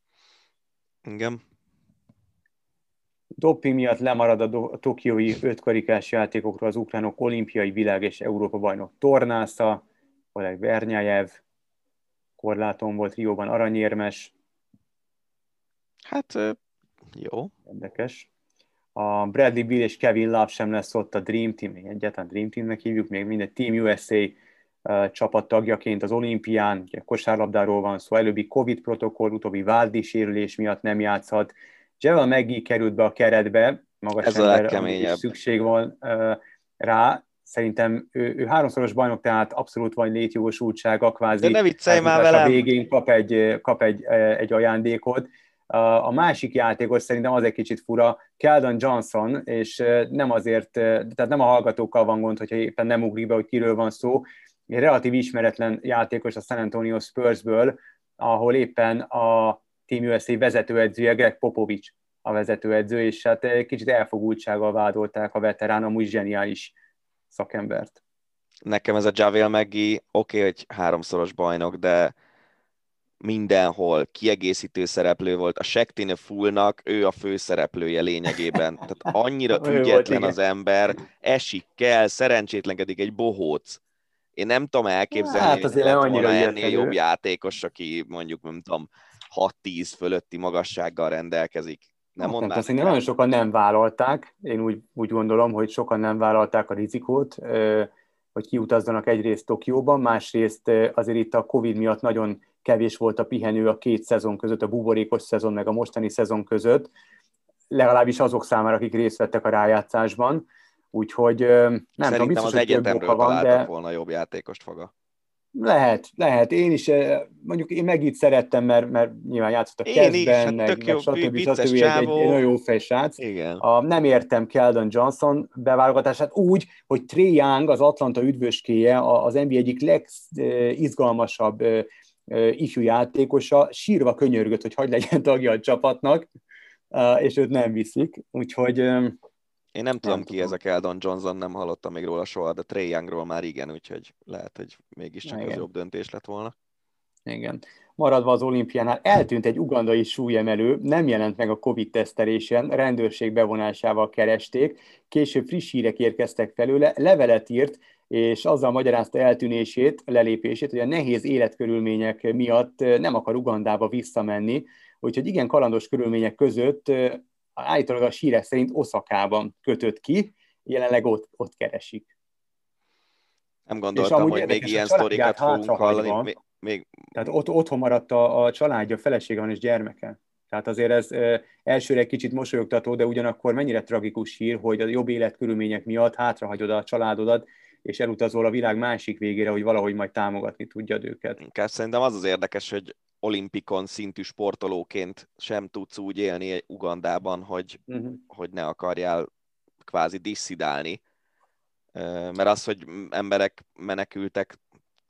B: Igen.
D: Doping miatt lemarad a, tokiói ötkarikás játékokról az ukránok olimpiai világ és Európa bajnok Tornásza, Oleg Vernyájev, korláton volt Rióban aranyérmes.
B: Hát jó.
D: Érdekes. A Bradley Bill és Kevin Love sem lesz ott a Dream Team, egyáltalán Dream Teamnek hívjuk, még minden Team USA csapat tagjaként az olimpián, ugye kosárlabdáról van szó, előbbi Covid protokoll, utóbbi váldi sérülés miatt nem játszhat, Javel Meggi került be a keretbe, magas
B: Ez ember,
D: szükség van rá, szerintem ő, ő háromszoros bajnok, tehát abszolút van létjogosultsága, kvázi.
B: De ne viccelj már velem!
D: A végén kap egy, kap egy, egy ajándékot. A másik játékos szerintem az egy kicsit fura, Keldon Johnson, és nem azért, tehát nem a hallgatókkal van gond, hogyha éppen nem ugrik be, hogy kiről van szó, relatív ismeretlen játékos a San Antonio Spursből, ahol éppen a Team USA vezetőedzője Greg Popovich a vezetőedző, és hát egy kicsit elfogultsággal vádolták a veterán, amúgy zseniális szakembert.
B: Nekem ez a Javel Meggi, oké, okay, hogy háromszoros bajnok, de mindenhol kiegészítő szereplő volt. A Sektine Fullnak ő a főszereplője lényegében. Tehát annyira ügyetlen az ember, esik kell, szerencsétlenkedik egy bohóc. Én nem tudom elképzelni,
D: hát azért
B: hogy
D: annyira
B: ennél jobb játékos, aki mondjuk, nem tudom, 6-10 fölötti magassággal rendelkezik.
D: Nem hát, nem, nem nagyon sokan nem vállalták. Én úgy, úgy gondolom, hogy sokan nem vállalták a rizikót, hogy kiutazzanak egyrészt Tokióban, másrészt azért itt a Covid miatt nagyon kevés volt a pihenő a két szezon között, a buborékos szezon meg a mostani szezon között, legalábbis azok számára, akik részt vettek a rájátszásban. Úgyhogy nem
B: Szerintem
D: tudom, biztos,
B: az egyetemről
D: van,
B: de... volna jobb játékost foga.
D: Lehet, lehet. Én is, mondjuk én meg itt szerettem, mert, mert nyilván játszott a kezdben, hát meg, meg stb. stb. Egy, egy, egy nagyon jó fejsrác.
B: Igen.
D: A, nem értem Keldon Johnson beválogatását úgy, hogy Trey Young, az Atlanta üdvöskéje, az NBA egyik legizgalmasabb ifjú játékosa sírva könyörgött, hogy hagy legyen tagja a csapatnak, és őt nem viszik. Úgyhogy
B: én nem tudom nem ki tudom. ez a Keldon Johnson, nem hallottam még róla soha, de Trey Youngról már igen, úgyhogy lehet, hogy mégiscsak igen. az jobb döntés lett volna.
D: Igen. Maradva az olimpiánál, eltűnt egy ugandai súlyemelő, nem jelent meg a Covid tesztelésen, rendőrség bevonásával keresték, később friss hírek érkeztek felőle, levelet írt, és azzal magyarázta eltűnését, lelépését, hogy a nehéz életkörülmények miatt nem akar Ugandába visszamenni, úgyhogy igen kalandos körülmények között állítólag a sírek szerint Oszakában kötött ki, jelenleg ott, ott keresik.
B: Nem gondoltam, hogy még ilyen sztorikat fogunk hallani. Még,
D: még... Tehát ott, otthon maradt a, a családja, felesége van és gyermeke. Tehát azért ez elsőre egy kicsit mosolyogtató, de ugyanakkor mennyire tragikus hír, hogy a jobb életkörülmények miatt hátrahagyod a családodat, és elutazol a világ másik végére, hogy valahogy majd támogatni tudjad őket.
B: Inkább szerintem az az érdekes, hogy olimpikon szintű sportolóként sem tudsz úgy élni Ugandában, hogy, uh-huh. hogy ne akarjál kvázi disszidálni. Mert az, hogy emberek menekültek,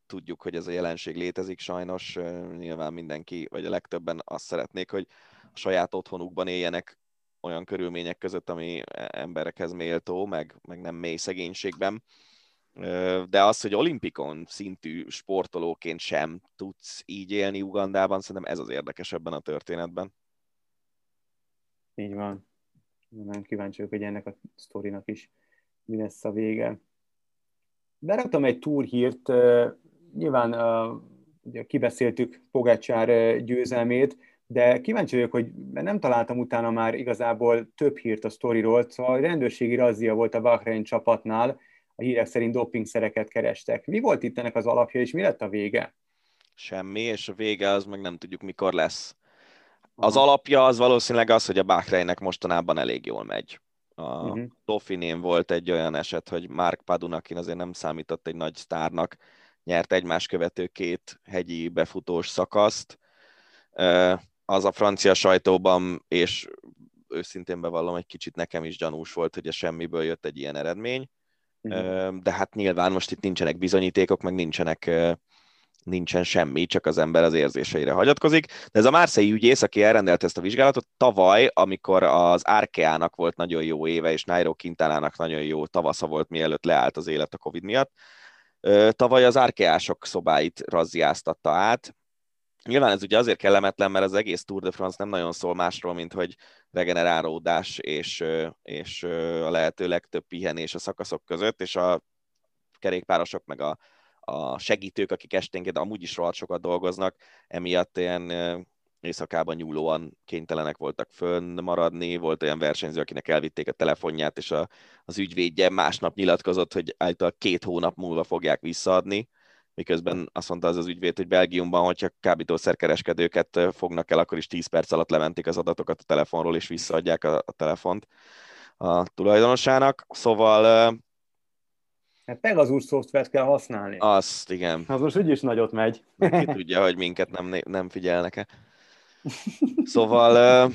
B: tudjuk, hogy ez a jelenség létezik sajnos, nyilván mindenki, vagy a legtöbben azt szeretnék, hogy a saját otthonukban éljenek olyan körülmények között, ami emberekhez méltó, meg, meg nem mély szegénységben de az, hogy olimpikon szintű sportolóként sem tudsz így élni Ugandában, szerintem ez az érdekes ebben a történetben.
D: Így van. Nem kíváncsi vagyok, hogy ennek a sztorinak is mi lesz a vége. Beraktam egy túrhírt, nyilván ugye kibeszéltük Pogácsár győzelmét, de kíváncsi vagyok, hogy nem találtam utána már igazából több hírt a sztoriról, szóval rendőrségi razzia volt a Bahrein csapatnál, a hírek szerint dopingszereket kerestek. Mi volt itt ennek az alapja, és mi lett a vége?
B: Semmi, és a vége az meg nem tudjuk, mikor lesz. Az uh-huh. alapja az valószínűleg az, hogy a Bahreinnek mostanában elég jól megy. A uh-huh. Dauphinén volt egy olyan eset, hogy Mark Padun, aki azért nem számított egy nagy sztárnak, nyert egymás követő két hegyi befutós szakaszt. Az a francia sajtóban, és őszintén bevallom, egy kicsit nekem is gyanús volt, hogy a semmiből jött egy ilyen eredmény de hát nyilván most itt nincsenek bizonyítékok, meg nincsenek, nincsen semmi, csak az ember az érzéseire hagyatkozik. De ez a Márszei ügyész, aki elrendelte ezt a vizsgálatot, tavaly, amikor az Arkeának volt nagyon jó éve, és Nairo Quintánának nagyon jó tavasza volt, mielőtt leállt az élet a Covid miatt, tavaly az Arkeások szobáit razziáztatta át, Nyilván ez ugye azért kellemetlen, mert az egész Tour de France nem nagyon szól másról, mint hogy regenerálódás és, és a lehető legtöbb pihenés a szakaszok között, és a kerékpárosok meg a, a segítők, akik esténként amúgy is rohadt sokat dolgoznak, emiatt ilyen éjszakában nyúlóan kénytelenek voltak maradni. Volt olyan versenyző, akinek elvitték a telefonját, és a, az ügyvédje másnap nyilatkozott, hogy által két hónap múlva fogják visszaadni miközben azt mondta az az ügyvéd, hogy Belgiumban, hogyha kábítószerkereskedőket fognak el, akkor is 10 perc alatt lementik az adatokat a telefonról, és visszaadják a, a telefont a tulajdonosának. Szóval...
D: Hát Pegasus szoftvert kell használni.
B: Azt, igen.
D: Az most úgyis nagyot megy.
B: Ki tudja, hogy minket nem, nem figyelnek-e. Szóval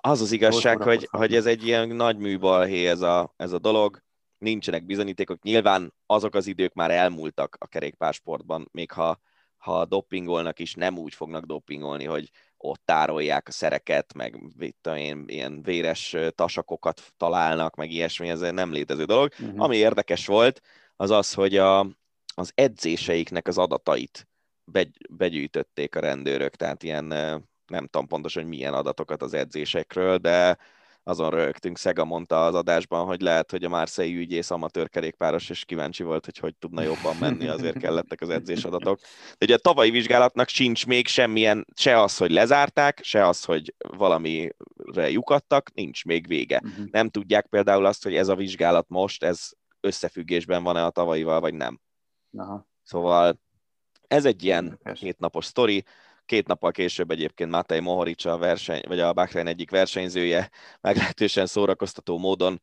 B: az az igazság, hogy, hogy ez egy ilyen nagy műbalhé ez a, ez a dolog nincsenek bizonyítékok. Nyilván azok az idők már elmúltak a kerékpársportban, még ha, ha dopingolnak is, nem úgy fognak dopingolni, hogy ott tárolják a szereket, meg tudom én, ilyen véres tasakokat találnak, meg ilyesmi, ez nem létező dolog. Uh-huh. Ami érdekes volt, az az, hogy a, az edzéseiknek az adatait begy, begyűjtötték a rendőrök, tehát ilyen nem tudom pontosan, hogy milyen adatokat az edzésekről, de azon rögtünk. Szega mondta az adásban, hogy lehet, hogy a Márszei ügyész amatőr kerékpáros, és kíváncsi volt, hogy hogy tudna jobban menni, azért kellettek az edzésadatok. De ugye a tavalyi vizsgálatnak sincs még semmilyen, se az, hogy lezárták, se az, hogy valamire lyukadtak, nincs még vége. Uh-huh. Nem tudják például azt, hogy ez a vizsgálat most, ez összefüggésben van-e a tavalyival, vagy nem. Aha. Szóval ez egy ilyen hétnapos sztori. Két nappal később egyébként Matej Mohoric a verseny, vagy a Bahrain egyik versenyzője meglehetősen szórakoztató módon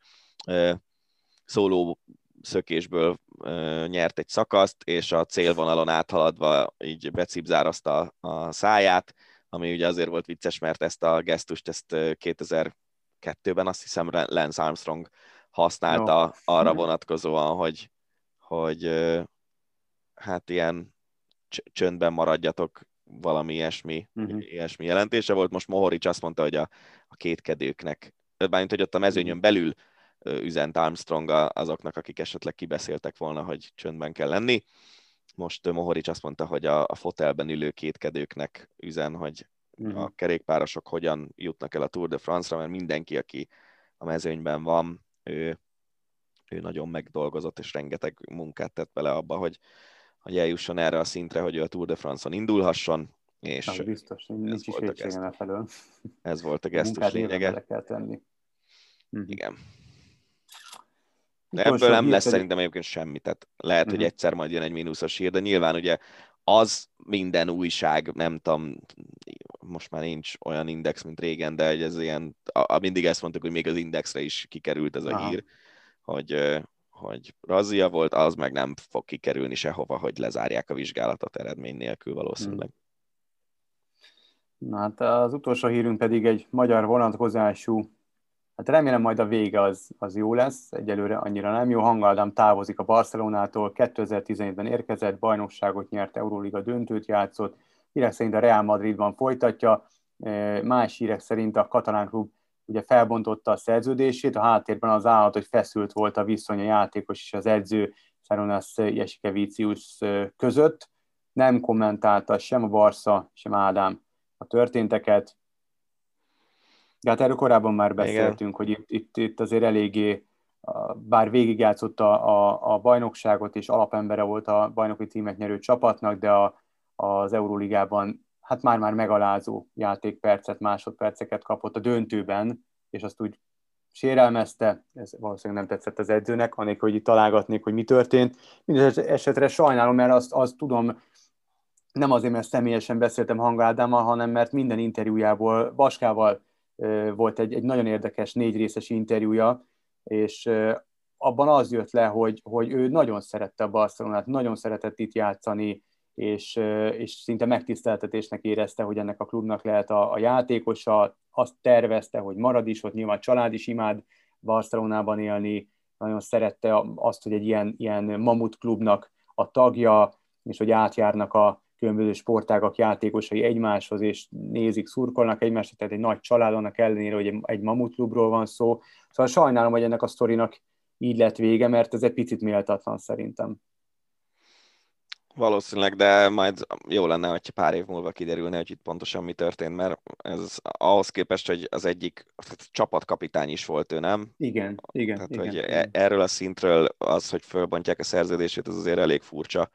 B: szóló szökésből nyert egy szakaszt, és a célvonalon áthaladva így becipzározta a száját, ami ugye azért volt vicces, mert ezt a gesztust ezt 2002-ben azt hiszem Lance Armstrong használta no. arra vonatkozóan, hogy, hogy hát ilyen csöndben maradjatok valami ilyesmi, uh-huh. ilyesmi jelentése volt. Most Mohoric azt mondta, hogy a, a kétkedőknek, bármint, hogy ott a mezőnyön mhm. belül üzent Armstrong azoknak, akik esetleg kibeszéltek volna, hogy csöndben kell lenni. Most Mohoric azt mondta, hogy a, a fotelben ülő kétkedőknek üzen, hogy uh-huh. a kerékpárosok hogyan jutnak el a Tour de France-ra, mert mindenki, aki a mezőnyben van, ő, ő nagyon megdolgozott, és rengeteg munkát tett bele abba, hogy, hogy eljusson erre a szintre, hogy ő a Tour de France-on indulhasson, és
D: az biztos, nincs is kétségem felől.
B: Ez volt a gesztus lényege.
D: kell tenni.
B: Mhm. Igen. De ebből nem lesz szerintem egyébként semmi, tehát lehet, uh-huh. hogy mhm. egyszer majd jön egy mínuszos hír, de nyilván ugye az minden újság, nem tudom, most már nincs olyan index, mint régen, de ez ilyen, a, mindig ezt mondtuk, hogy még az indexre is kikerült ez a Aha. hír, hogy hogy razzia volt, az meg nem fog kikerülni sehova, hogy lezárják a vizsgálatot eredmény nélkül valószínűleg.
D: Na hát az utolsó hírünk pedig egy magyar vonatkozású, hát remélem majd a vége az, az jó lesz, egyelőre annyira nem jó. Hangaldám távozik a Barcelonától, 2017-ben érkezett, bajnokságot nyert, Euróliga döntőt játszott, hírek szerint a Real Madridban folytatja, más hírek szerint a katalán klub ugye felbontotta a szerződését, a háttérben az állat, hogy feszült volt a viszony a játékos és az edző Szeronász Jesikevicius között. Nem kommentálta sem a Barca, sem Ádám a történteket. De hát erről korábban már beszéltünk, Igen. hogy itt, itt, itt azért eléggé, bár végigjátszott a, a, a bajnokságot, és alapembere volt a bajnoki tímet nyerő csapatnak, de a, az Euróligában hát már-már megalázó játékpercet, másodperceket kapott a döntőben, és azt úgy sérelmezte, ez valószínűleg nem tetszett az edzőnek, anélkül, hogy itt találgatnék, hogy mi történt. Minden esetre sajnálom, mert azt, azt tudom, nem azért, mert személyesen beszéltem Hangádámmal, hanem mert minden interjújából, Baskával volt egy, egy nagyon érdekes négy részes interjúja, és abban az jött le, hogy, hogy ő nagyon szerette a Barcelonát, nagyon szeretett itt játszani, és, és szinte megtiszteltetésnek érezte, hogy ennek a klubnak lehet a, a játékosa, azt tervezte, hogy marad is, ott nyilván család is imád Barcelonában élni, nagyon szerette azt, hogy egy ilyen, ilyen mamut klubnak a tagja, és hogy átjárnak a különböző sportágak játékosai egymáshoz, és nézik, szurkolnak egymásra, tehát egy nagy család annak ellenére, hogy egy mamut klubról van szó. Szóval sajnálom, hogy ennek a sztorinak így lett vége, mert ez egy picit méltatlan szerintem.
B: Valószínűleg, de majd jó lenne, hogyha pár év múlva kiderülne, hogy itt pontosan mi történt, mert ez ahhoz képest, hogy az egyik csapatkapitány is volt ő, nem?
D: Igen, igen.
B: Tehát,
D: igen,
B: hogy
D: igen.
B: E- erről a szintről az, hogy fölbontják a szerződését, az azért elég furcsa,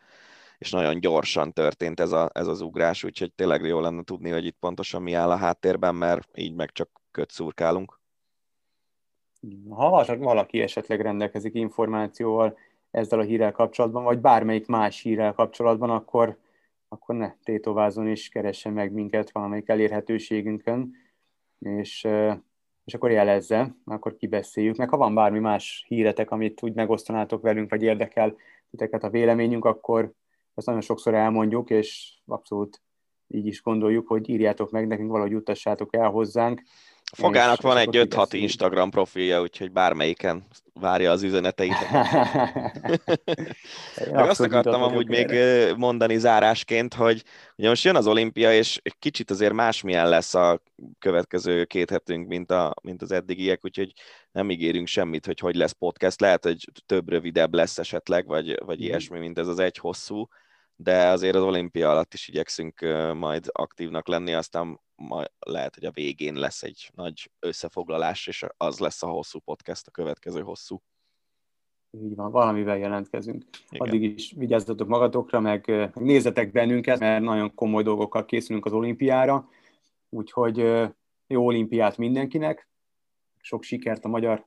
B: és nagyon gyorsan történt ez, a, ez az ugrás, úgyhogy tényleg jó lenne tudni, hogy itt pontosan mi áll a háttérben, mert így meg csak köt szurkálunk.
D: Ha valaki esetleg rendelkezik információval, ezzel a hírrel kapcsolatban, vagy bármelyik más hírrel kapcsolatban, akkor, akkor ne tétovázon is keressen meg minket valamelyik elérhetőségünkön, és, és akkor jelezze, akkor kibeszéljük. Meg ha van bármi más híretek, amit úgy megosztanátok velünk, vagy érdekel titeket a véleményünk, akkor ezt nagyon sokszor elmondjuk, és abszolút így is gondoljuk, hogy írjátok meg nekünk, valahogy juttassátok el hozzánk.
B: Fogának van egy 5-6 Instagram profilja, úgyhogy bármelyiken várja az üzeneteit. Meg azt akartam amúgy még mondani zárásként, hogy ugye most jön az olimpia, és kicsit azért másmilyen lesz a következő két hetünk, mint, a, mint az eddigiek, úgyhogy nem ígérünk semmit, hogy hogy lesz podcast. Lehet, hogy több rövidebb lesz esetleg, vagy, vagy mhm. ilyesmi, mint ez az egy hosszú, de azért az olimpia alatt is igyekszünk majd aktívnak lenni, aztán majd lehet, hogy a végén lesz egy nagy összefoglalás, és az lesz a hosszú podcast, a következő hosszú.
D: Így van, valamivel jelentkezünk. Igen. Addig is vigyázzatok magatokra, meg, nézzetek bennünket, mert nagyon komoly dolgokkal készülünk az olimpiára, úgyhogy jó olimpiát mindenkinek, sok sikert a magyar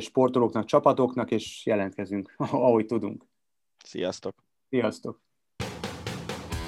D: sportolóknak, csapatoknak, és jelentkezünk, ahogy tudunk.
B: Sziasztok!
D: Sziasztok!